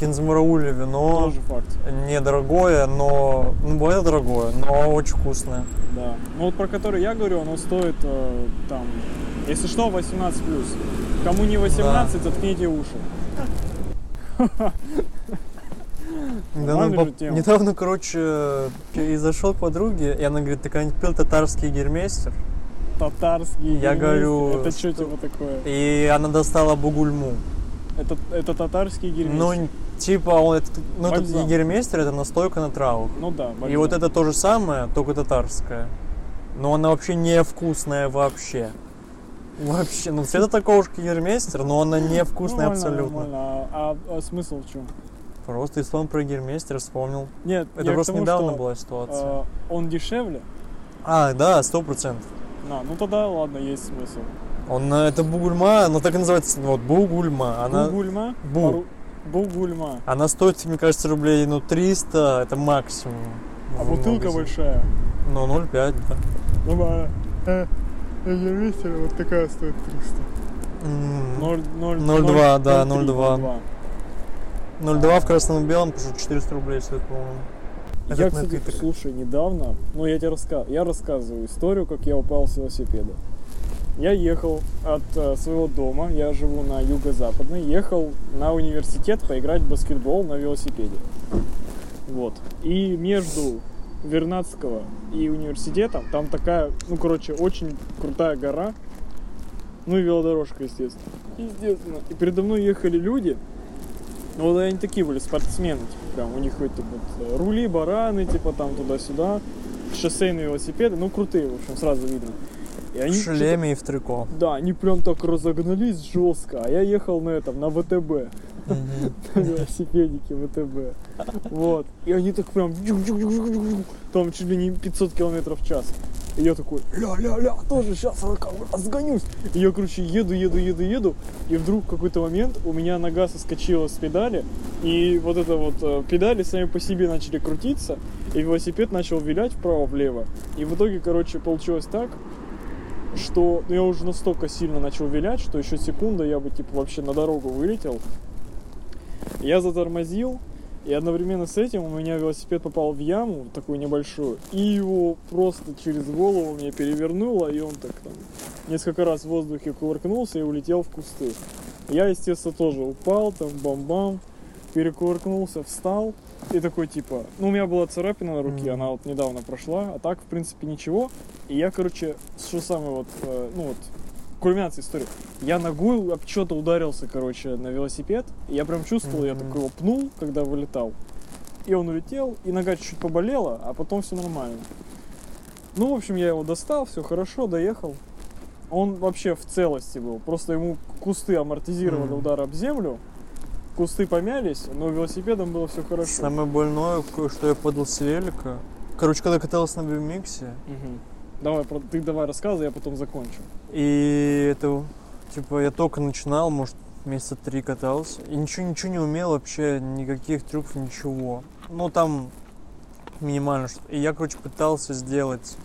Кинзмараули вино. Тоже факт. Недорогое, но... Ну, бывает дорогое, но очень вкусное. Да. Ну вот про который я говорю, оно стоит э, там, если что, 18 плюс. Кому не 18, заткните уши. Да, Нормальная ну, поп- тема. Недавно, короче, и зашел к подруге, и она говорит, ты когда-нибудь пил татарский гермейстер? Татарский. Я гермейстер. говорю, Это что что- типа такое? И она достала бугульму. Это, это татарский гермейстер. Ну, типа, он, это, ну, этот Бальзам. гермейстер это настойка на травах. Ну да, И бальзам. вот это то же самое, только татарская. Но она вообще не вкусная вообще. Вообще, ну цвета такого же, как Гермейстер, но она невкусная Нормально, абсолютно. нормально. А, а- а смысл в чем? Просто если он про Гермейстер вспомнил. Нет, Это просто тому, недавно что, была ситуация. э, он дешевле. А, да, сто процентов. На, ну тогда ладно, есть смысл. Он, э, это Бугульма, она так и называется, вот, Бугульма. Она, Бугульма. Бу. Бугульма. она стоит, мне кажется, рублей, ну, 300, это максимум. А в бутылка магазине. большая. Ну, 0,5, да. Нормально. Э, вот такая стоит 300. М, 0, 0, 0,2, да, 0,2. 0,2 в красном и белом, потому что 400 рублей стоит, по-моему. Я, кстати, слушай, недавно, ну я тебе рассказываю, я рассказываю историю, как я упал с велосипеда. Я ехал от э, своего дома, я живу на юго-западной, ехал на университет поиграть в баскетбол на велосипеде. Вот. И между Вернадского и университетом там такая, ну короче, очень крутая гора. Ну и велодорожка, естественно. Естественно. И передо мной ехали люди, ну, вот они такие были, спортсмены, типа, прям, у них эти вот э, рули, бараны, типа, там туда-сюда, шоссейные велосипеды, ну, крутые, в общем, сразу видно. И В они что-то- шлеме и в трико. Да, они прям так разогнались жестко, а я ехал на этом, на ВТБ, на велосипедике ВТБ. Вот. И они так прям, там чуть ли не 500 километров в час. И я такой, ля-ля-ля, тоже сейчас разгонюсь. И я, короче, еду, еду, еду, еду. И вдруг в какой-то момент у меня нога соскочила с педали. И вот это вот э, педали сами по себе начали крутиться. И велосипед начал вилять вправо-влево. И в итоге, короче, получилось так, что ну, я уже настолько сильно начал вилять, что еще секунда я бы типа вообще на дорогу вылетел. Я затормозил, и одновременно с этим у меня велосипед попал в яму, такую небольшую, и его просто через голову мне перевернуло, и он так там несколько раз в воздухе кувыркнулся и улетел в кусты. Я, естественно, тоже упал, там бам-бам, перекувыркнулся, встал, и такой типа, ну у меня была царапина на руке, Мгм. она вот недавно прошла, а так в принципе ничего. И я, короче, что самое вот, э, ну вот, кульминация истории. Я ногой об что-то ударился, короче, на велосипед. Я прям чувствовал, я Мгм. такой его пнул, когда вылетал. И он улетел, и нога чуть-чуть поболела, а потом все нормально. Ну, в общем, я его достал, все хорошо, доехал. Он вообще в целости был. Просто ему кусты амортизировали Мгм. удар об землю. Кусты помялись, но велосипедом было все хорошо. Самое больное, что я падал с велика. Короче, когда катался на BMX, Мгм. Давай, ты давай рассказывай, я потом закончу. и это, типа, я только начинал, может, месяца три катался, и ничего, ничего не умел вообще, никаких трюков, ничего. Ну, там минимально что И я, короче, пытался сделать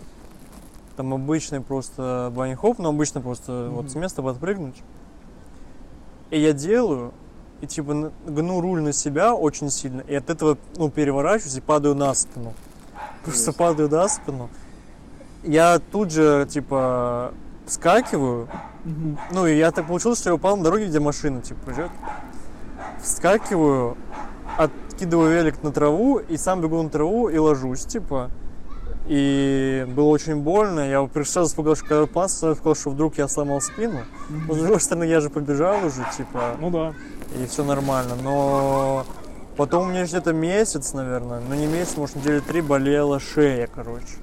там обычный просто банни-хоп, но обычно просто вот с места подпрыгнуть. И я делаю, и типа гну руль на себя очень сильно, и от этого, ну, переворачиваюсь и падаю на спину. Просто падаю на спину. Я тут же, типа, вскакиваю, ну, и я так получилось, что я упал на дороге, где машина, типа, проезжает. Вскакиваю, откидываю велик на траву, и сам бегу на траву и ложусь, типа. И было очень больно. Я сразу испугался, что когда сразу сказал, что вдруг я сломал спину. Но с другой стороны, я же побежал уже, типа, Ну да. и все нормально. Но потом у меня где-то месяц, наверное, ну не месяц, может, недели три болела шея, короче.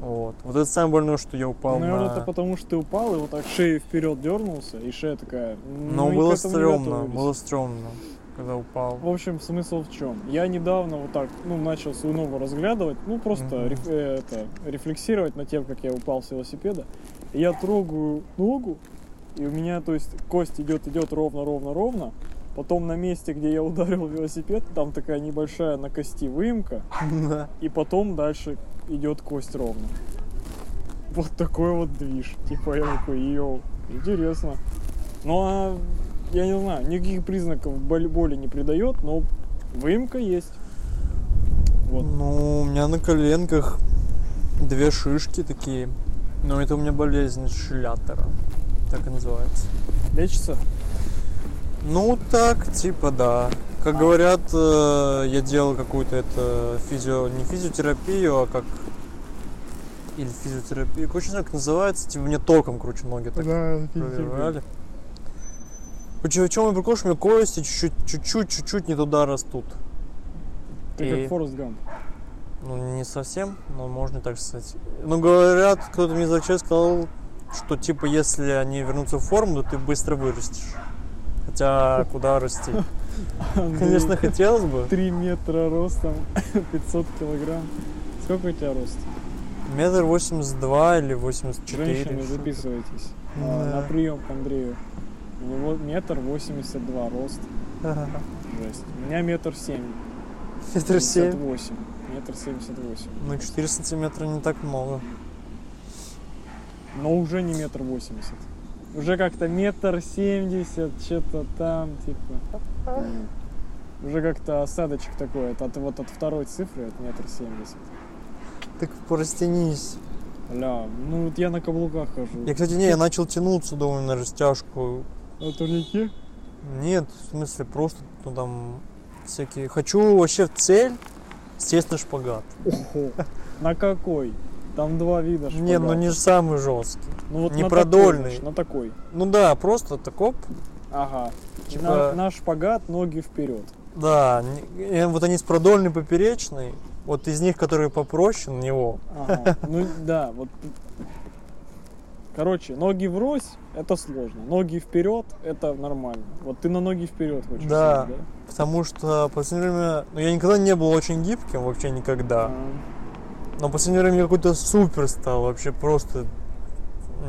Вот. Вот это самое больное, что я упал Наверное, на... это потому, что ты упал и вот так шеей вперед дернулся, и шея такая. Но «Ну, и было стрёмно, готовились». было стрёмно, когда упал. В общем, смысл в чем? Я недавно вот так, ну, начал свою ногу разглядывать, ну, просто Мгм. реф- э, это, рефлексировать над тем, как я упал с велосипеда. И я трогаю ногу, и у меня, то есть, кость идет, идет ровно, ровно, ровно. Потом на месте, где я ударил велосипед, там такая небольшая на кости выемка, Да. и потом дальше идет кость ровно. Вот такой вот движ. Типа я такой, йоу, интересно. Ну а я не знаю, никаких признаков боли, не придает, но выемка есть. Вот. Ну, у меня на коленках две шишки такие. Но это у меня болезнь шиллятора. Так и называется. Лечится? Ну, так, типа, да. Как говорят, э, я делал какую-то это физио... Не физиотерапию, а как... Или физиотерапию. Короче, не знаю, как называется. Типа, мне током, короче, ноги так проверяли. Короче, в чем я прикол, что у меня кости чуть-чуть, чуть-чуть, чуть-чуть не туда растут. Ты И- как Форест Гамп. Ну, не совсем, но можно так сказать. Но говорят, кто-то мне за сказал, что типа если они вернутся в форму, то ты быстро вырастешь. Хотя куда расти? Конечно, хотелось бы. 3 метра ростом, 500 килограмм. Сколько у тебя рост? Метр восемьдесят два или восемьдесят четыре. Женщины, записывайтесь. А, Да. На прием к Андрею. У него метр восемьдесят два рост. Жесть. У меня метр семь. Метр семь. восемь. Метр семьдесят восемь. Ну, 4 сантиметра не так много. Но уже не метр восемьдесят. Уже как-то метр семьдесят, что-то там, типа. Уже как-то осадочек такой, от, от- вот от второй цифры, от метр семьдесят. Так порастянись. Ля, ну вот я на каблуках хожу. Я, кстати, не, я начал тянуться, думаю, на растяжку. На турнике? Нет, в смысле, просто, ну, там, всякие... Хочу вообще в цель, естественно, шпагат. Ого. На какой? Там два вида Не, ну шпагата. не самый жесткий. Ну вот не на продольный. Такой, на такой. Ну да, просто так оп. Ага. Типа- На, на шпагат ноги вперед. Да, э, вот они с продольной поперечной. Вот из них, которые попроще, на него. Ага. Ну да, вот. Короче, ноги врозь это сложно. Ноги вперед это нормально. Вот ты на ноги вперед хочешь. Да. сесть, Потому что в последнее время... Ну, я никогда не был очень гибким, вообще никогда. А, Но в последнее время какой-то супер стал, вообще просто...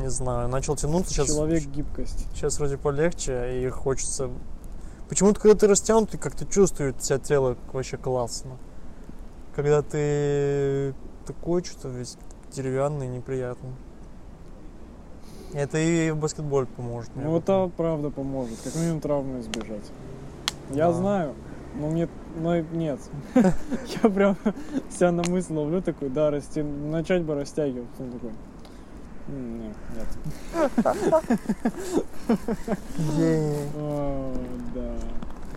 Не знаю, начал тянуться. Сейчас, Человек гибкость. сейчас вроде полегче, и хочется... Почему-то, когда ты растянутый, как-то чувствует себя тело вообще классно. Когда ты такой, что-то весь деревянный, неприятный. Это и в баскетболе поможет. Ну потом. это правда поможет. Как минимум травмы избежать. Я Да. знаю, но мне но нет. Я прям себя на мысль ловлю такой, да, расти, начать бы растягивать. Потом такой. «М, не, Нет. Да.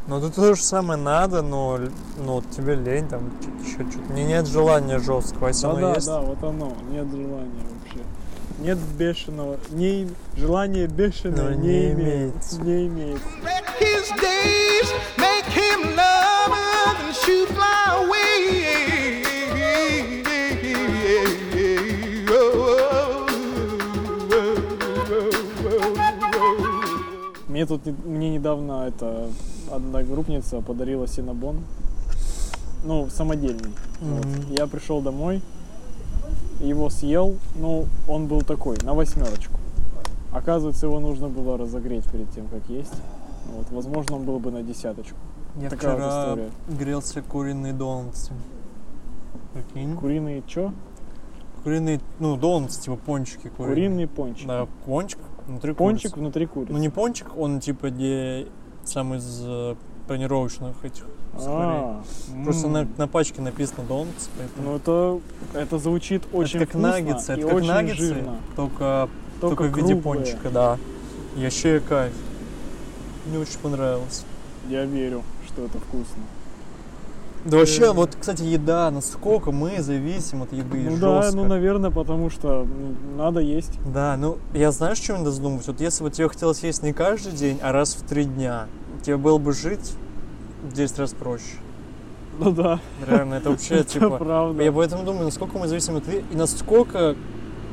Ну, тут то же самое надо, но, ну, тебе лень, там, еще что-то. Мне нет желания жесткого, если Да, оно да, есть. да, вот оно. Нет желания вообще. Нет бешеного. Не, желание бешеное Но не, не имеет. Не имеет. Мне тут не- мне недавно это одна группница подарила синабон. Ну, самодельный. Вот. Мгм. Я пришел домой, его съел, ну, он был такой, на восьмерочку. Оказывается, его нужно было разогреть перед тем, как есть. Вот, возможно, он был бы на десяточку. Я Такая вот вчера история. грелся куриные донцы. Прикинь? Куриный чё? Куриные, ну, донцы, типа пончики куриные. Куриный пончик. Да, пончик внутри Пончик курицы. внутри курицы. Ну, не пончик, он типа не сам из э, панировочных этих сухарей. А, Просто м. на, на пачке написано донцы, поэтому... Ну это, это звучит очень это как вкусно наггетсы, это как очень наггетсы, жирно. только, только, Только в виде пончика, да. И вообще кайф. Мне очень понравилось. Я верю, что это вкусно. Да вообще, Э. вот, кстати, еда, насколько мы зависим от еды ну да, жестко. ну наверное, потому что ну, надо есть. Да, ну я знаешь, что надо задумать? Вот если бы тебе хотелось есть не каждый день, а раз в три дня, тебе было бы жить в 10 раз проще. Ну да, Реально, это вообще это типа. правда. Я поэтому думаю, насколько мы зависим от еды и насколько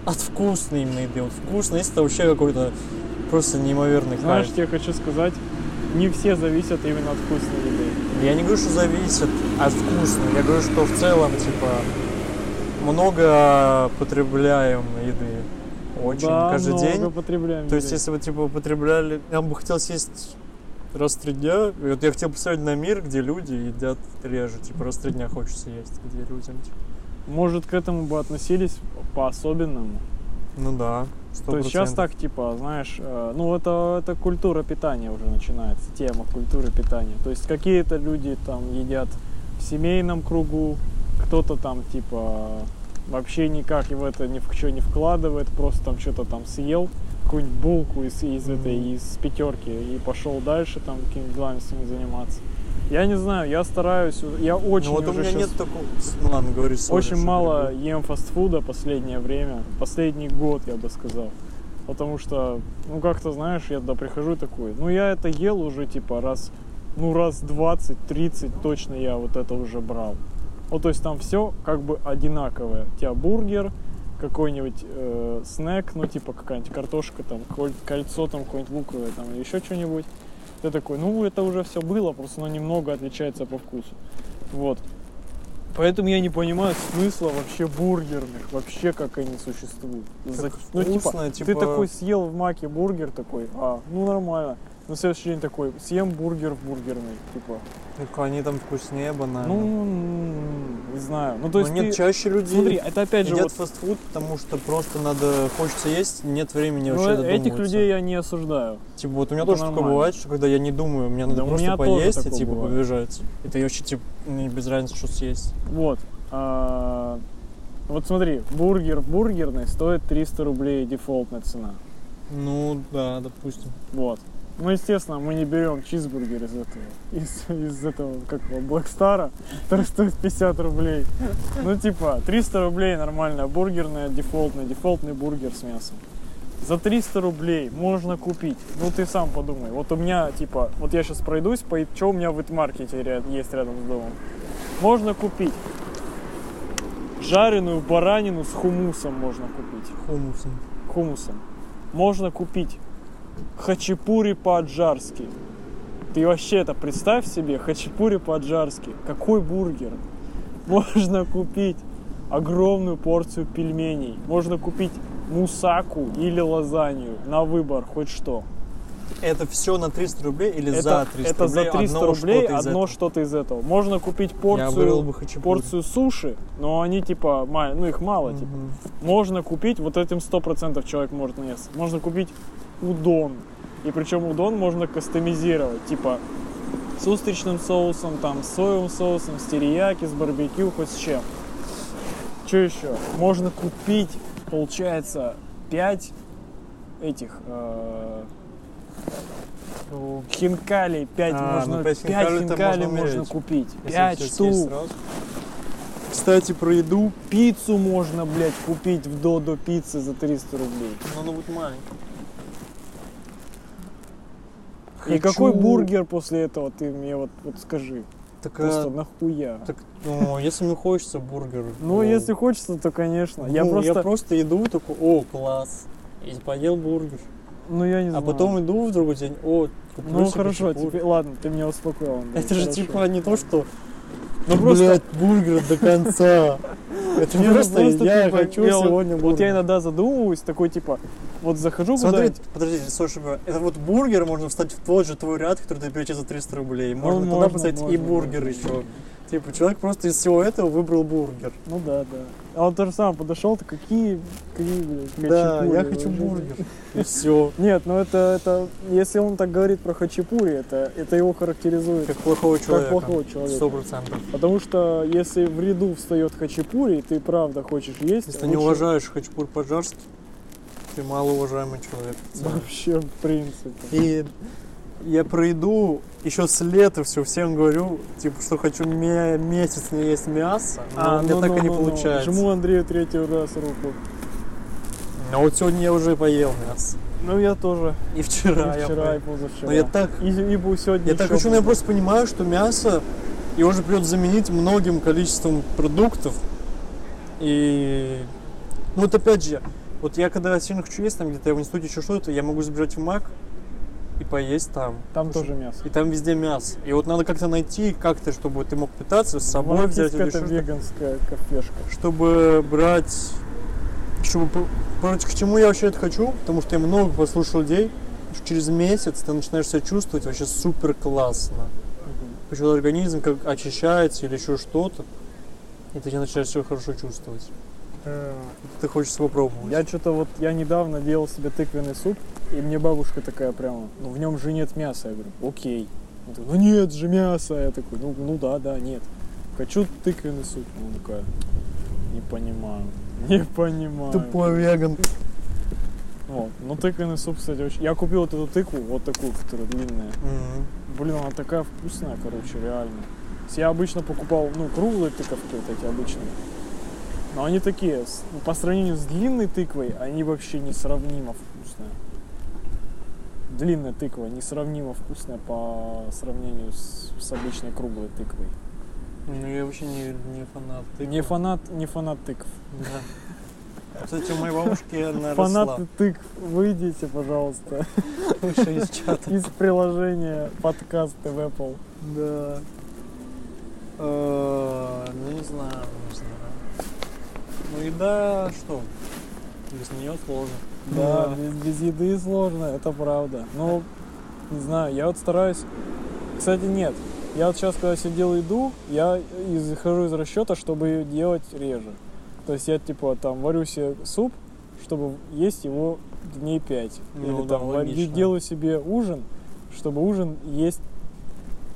от вкусной именно еды. Вот вкусность это вообще какой-то просто неимоверный Знаешь, кайф. тебе хочу сказать, не все зависят именно от вкусной еды. Я не говорю, что зависит от вкусной. Я говорю, что в целом, типа, много потребляем еды. Очень да, каждый много день. потребляем То есть, если бы, типа, употребляли... Я бы хотел съесть раз в три дня. И вот я хотел посмотреть на мир, где люди едят реже. Типа, раз в три дня хочется есть, где людям, типа. Может, к этому бы относились по-особенному. Ну да, То есть сейчас так, типа, знаешь, э, ну это, это культура питания уже начинается, тема культуры питания. То есть какие-то люди там едят в семейном кругу, кто-то там типа вообще никак в это ни в что не вкладывает, просто там что-то там съел, какую-нибудь булку из, из этой, Мгм. из пятерки и пошел дальше там какими-нибудь делами своими заниматься. Я не знаю, я стараюсь, я очень Ну вот у меня щас- нет такого... Ну ладно, говори, сори, очень мало перебил. ем фастфуда последнее время, последний год, я бы сказал. Потому что, ну как-то, знаешь, я туда прихожу такой, ну я это ел уже типа раз, ну раз 20-30 точно я вот это уже брал. Ну то есть там все как бы одинаковое. У тебя бургер, какой-нибудь э, снэк, ну типа какая-нибудь картошка, там коль- кольцо, там какое-нибудь луковое, там еще что-нибудь. Ты такой, ну это уже все было, просто оно немного отличается по вкусу. Вот. Поэтому я не понимаю смысла вообще бургерных, вообще как они существуют. За- ну типа, вкусно, ты типа- такой съел в маке бургер такой, а, ну нормально. На следующий день такой, съем бургер в бургерной, типа, Ну, они там вкуснее банально. ну, не знаю. Ну то Но есть нет, ты- чаще люди смотри, это опять же едят вот фастфуд, потому что просто надо, хочется есть, нет времени Ну, вообще э- этих людей я не осуждаю. Типа вот у меня это тоже такое нормально. бывает, что когда я не думаю, мне надо Да просто поесть и такое типа бывает. побежать. Это вообще типа без разницы, что съесть. Вот. а, вот смотри, бургер в бургерной стоит 300 рублей дефолтная цена. Ну да, допустим. Вот. Ну, естественно, мы не берем чизбургер из этого, из, из этого, как его, Блэкстара, который стоит 50 рублей. Ну, типа, 300 рублей нормальная бургерная, дефолтная, дефолтный бургер с мясом. За 300 рублей можно купить. Ну, ты сам подумай. Вот у меня, типа, вот я сейчас пройдусь, по, что у меня в маркете есть рядом с домом. Можно купить жареную баранину с хумусом можно купить Хумусом. хумусом. Можно купить хачапури по-аджарски. Ты вообще это представь себе, хачапури по-аджарски. Какой бургер? Можно купить огромную порцию пельменей. Можно купить мусаку или лазанью. На выбор, хоть что. Это все на 300 рублей или это, за 300 это рублей? за 300 одно рублей что-то из одно этого? что-то из этого. Можно купить порцию, бы порцию суши, но они типа, ну их мало, типа. Мгм. Можно купить, вот этим 100% человек может наесться. Можно купить удон. И причем удон можно кастомизировать. Типа с устричным соусом, там, с соевым соусом, с терияки, с барбекю, хоть с чем. Что еще? Можно купить, получается, 5 этих э, Ну, хинкалей, 5 А, можно, ну, пять 5 хинкалей-то хинкалей можно можно купить. если 5 всё штук. Кстати, про еду. Пиццу можно, блядь, купить в Додо пиццы за 300 рублей. Но она будет маленькая. И какой бургер после этого ты мне вот, вот скажи? Так, Просто а, нахуя? так, ну, если мне хочется бургер. Ну, если хочется, то конечно. Я ну, просто, я просто иду такой, о, класс. И поел бургер. Ну я не А знаю. потом иду в другой день, о, куплю ну хорошо, теперь, ладно, ты меня успокоил. Андрей, Это же хорошо. типа не то, что Ну просто, блядь, бургер до конца. Это Не, ну просто я типа, хочу я сегодня Вот я бургер. иногда задумываюсь, такой типа, вот захожу Смотрите, куда подождите, слушай, это вот бургер можно встать в тот же твой ряд, который ты берете за 300 рублей. Можно туда Ну, можно, поставить и бургер можно, еще. Типа, человек просто из всего этого выбрал бургер. Ну да, да. А он тоже сам подошел, то какие, какие, блядь, Да, хачапури я хочу бургер. И все. Нет, ну это, это, если он так говорит про хачапури, это, это его характеризует Как плохого человека. плохого человека. Сто процентов. Потому что если в ряду встает хачапури, и ты правда хочешь есть, Если ты не лучше уважаешь хачапур по-джарски, ты малоуважаемый человек. Вообще, в принципе. И я пройду еще с лета все всем говорю, типа, что хочу ме- месяц не есть мясо, но у меня ну, так ну, и не ну, ну. получается. Жму Андрею третий раз руку. Но вот сегодня я уже поел мясо. Ну, я тоже. И И вчера, я вчера, и позавчера. Но я так, И, и сегодня я так хочу, но я просто понимаю, что мясо его же придется заменить многим количеством продуктов. И ну вот опять же, вот я когда сильно хочу есть, там где-то я в институте еще что-то, я могу забежать в Мак и поесть там. Там тоже мясо. И там везде мясо. И вот надо как-то найти, как-то, чтобы ты мог питаться, с собой Вот взять еще что-то, веганская кафешка. чтобы брать, чтобы, короче, к чему я вообще это хочу, потому что я много послушал людей, через месяц ты начинаешь себя чувствовать вообще супер классно. Почему организм как очищается или еще что-то, и ты начинаешь себя хорошо чувствовать. Ты хочешь попробовать. Я что-то вот, я недавно делал себе тыквенный суп, и мне бабушка такая прямо, ну в нем же нет мяса. Я говорю, окей. Она такая, ну нет же мяса. Я такой, ну, ну да, да, нет. Хочу тыквенный суп. Она такая, не понимаю, не понимаю. Тупой веган. Вот. Ну тыквенный суп, кстати, очень... Я купил вот эту тыкву, вот такую, которая длинная. Мгм. Блин, она такая вкусная, короче, реально. Я обычно покупал, ну, круглые тыковки вот эти обычные. Но они такие, ну, по сравнению с длинной тыквой, они вообще несравнимо вкусные. Длинная тыква несравнимо вкусная по сравнению с, с обычной круглой тыквой. Ну я вообще не, не фанат. Ты не фанат, не фанат тыкв. Да. Кстати, у моей бабушки наросла. Фанаты тык, выйдите, пожалуйста, Выше из чата. из приложения подкасты в Apple. Да. Э, Ну, не знаю, не знаю. Ну, еда что? Без нее сложно. Да, без, без еды сложно, это правда. Ну, не знаю, я вот стараюсь... Кстати, нет. Я вот сейчас, когда делаю еду, я исхожу из расчета, чтобы ее делать реже. То есть я, типа, там, варю себе суп, чтобы есть его дней пять. Ну Или да, там логично. делаю себе ужин, чтобы ужин есть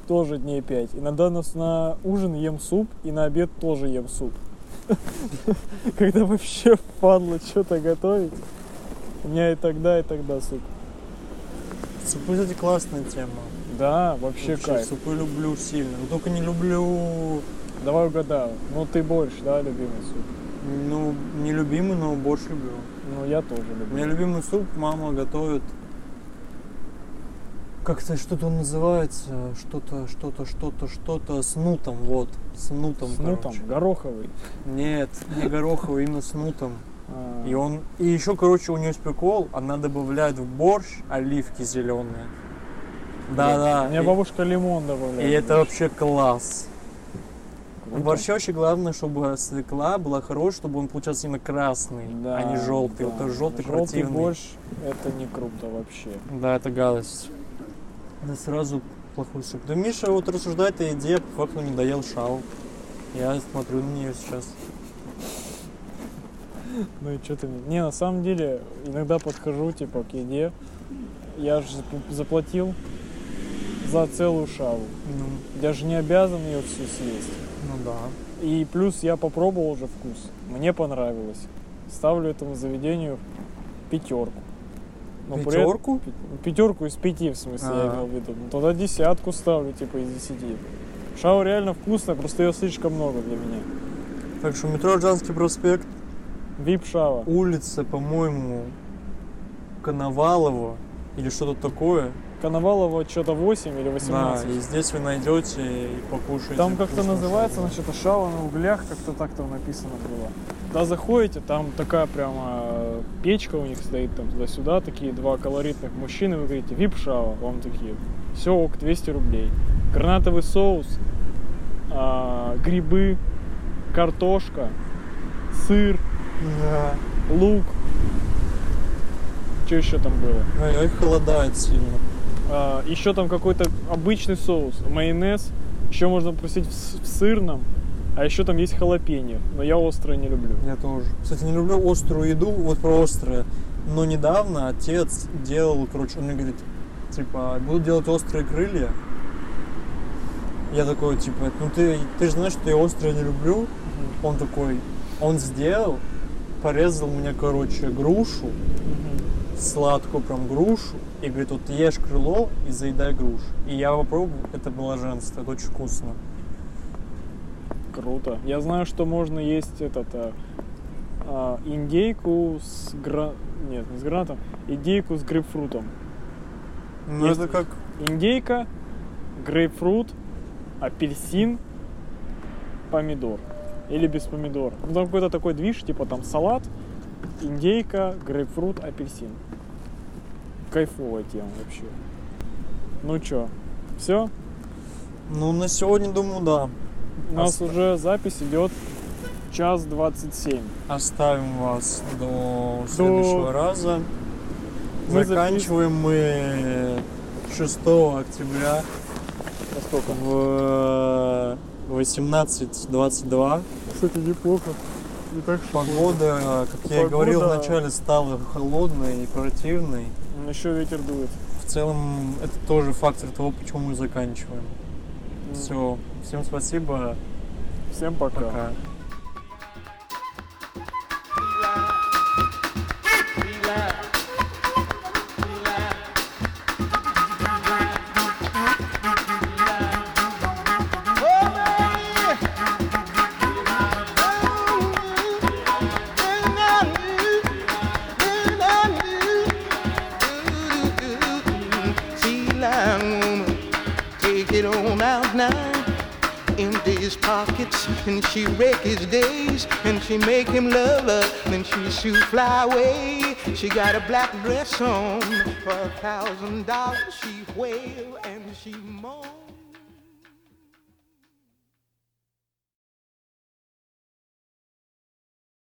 тоже дней пять. Иногда на, на ужин ем суп, и на обед тоже ем суп. Когда вообще впадло что-то готовить, у меня и тогда, и тогда суп. Супы, кстати, классная тема. Да, вообще, кайф. Супы люблю сильно. Но только не люблю, Давай угадаю. Ну ты борщ, да, любимый суп? ну, не любимый, но борщ люблю. Ну я тоже У люблю. меня любимый суп мама готовит. Как-то что-то он называется, что-то, что-то, что-то, что-то с нутом, вот, с нутом, С нутом, короче. гороховый. Нет, не гороховый, именно с нутом. А, И он, и еще, короче, у нее есть прикол, она добавляет в борщ оливки зеленые. Да, да. У меня и- бабушка лимон добавляет. И это вообще класс. В борще очень главное, чтобы свекла была хорошая, чтобы он получался именно красный, Да, а не желтый. да. Вот это желтый, Желтый противный. борщ, это не круто вообще. Да, это гадость. Да сразу плохой суп. Да Миша вот рассуждает о еде, по факту не доел шау. Я смотрю на нее сейчас. Ну и что ты мне... Не, на самом деле, иногда подхожу, типа, к еде. Я же заплатил за целую шаву. Ну, Я же не обязан ее всю съесть. ну да. И плюс я попробовал уже вкус. Мне понравилось. Ставлю этому заведению пятерку. Но при этом- Пятерку? пи- Пятерку из пяти, в смысле, я А. имел в виду. Ну, тогда десятку ставлю, типа, из десяти. Шау реально вкусная, просто ее слишком много для меня. Так что метро Ржанский проспект, Вип шава. улица, по-моему, Коновалова или что-то такое. Коновалова что-то 8 или 18. Да, и здесь вы найдете и покушаете. Там как-то называется, значит, шава на углях, как-то так там написано было. Да, заходите, там такая прямо печка у них стоит там туда-сюда, такие два колоритных мужчины, вы говорите, вип шава, вам такие, все, ок, 200 рублей. Гранатовый соус, а, грибы, картошка, сыр, Да. лук. Что еще там было? Ой, ой, холодает сильно. А, еще там какой-то обычный соус, майонез. Еще можно попросить в, в сырном. А еще там есть халапеньо. Но я острое не люблю. Я тоже. Кстати, не люблю острую еду, вот про острое. Но недавно отец делал, короче, он мне говорит, типа, буду делать острые крылья. Я такой, типа, ну ты, ты же знаешь, что я острое не люблю. Он такой, он сделал, порезал мне, короче, грушу, сладкую прям грушу, и говорит, вот ешь крыло и заедай грушу. И я попробовал, это блаженство, это очень вкусно. Круто. Я знаю, что можно есть этот а, а, индейку с гра... Нет, не с гранатом. Индейку с грейпфрутом. Ну Есть- это как, Индейка, грейпфрут, апельсин, помидор. Или без помидор. Ну, там какой-то такой движ, типа там салат, индейка, грейпфрут, апельсин. Кайфовая тема вообще. Ну чё, все? ну на сегодня, думаю, да. У нас Оста- уже запись идет час двадцать семь. Оставим вас до следующего раза. Мы Заканчиваем мы 6 октября Насколько? в 18.22. Кстати, неплохо. Не так Погода, как я и говорил Погода- вначале, стала холодной и противной. Еще ветер дует. В целом, это тоже фактор того, почему мы заканчиваем. Все. Всем спасибо. Всем пока. Пока. And she wreck his days and she make him love her then she shoot fly away. She got a black dress on for a thousand dollars she wail and she moan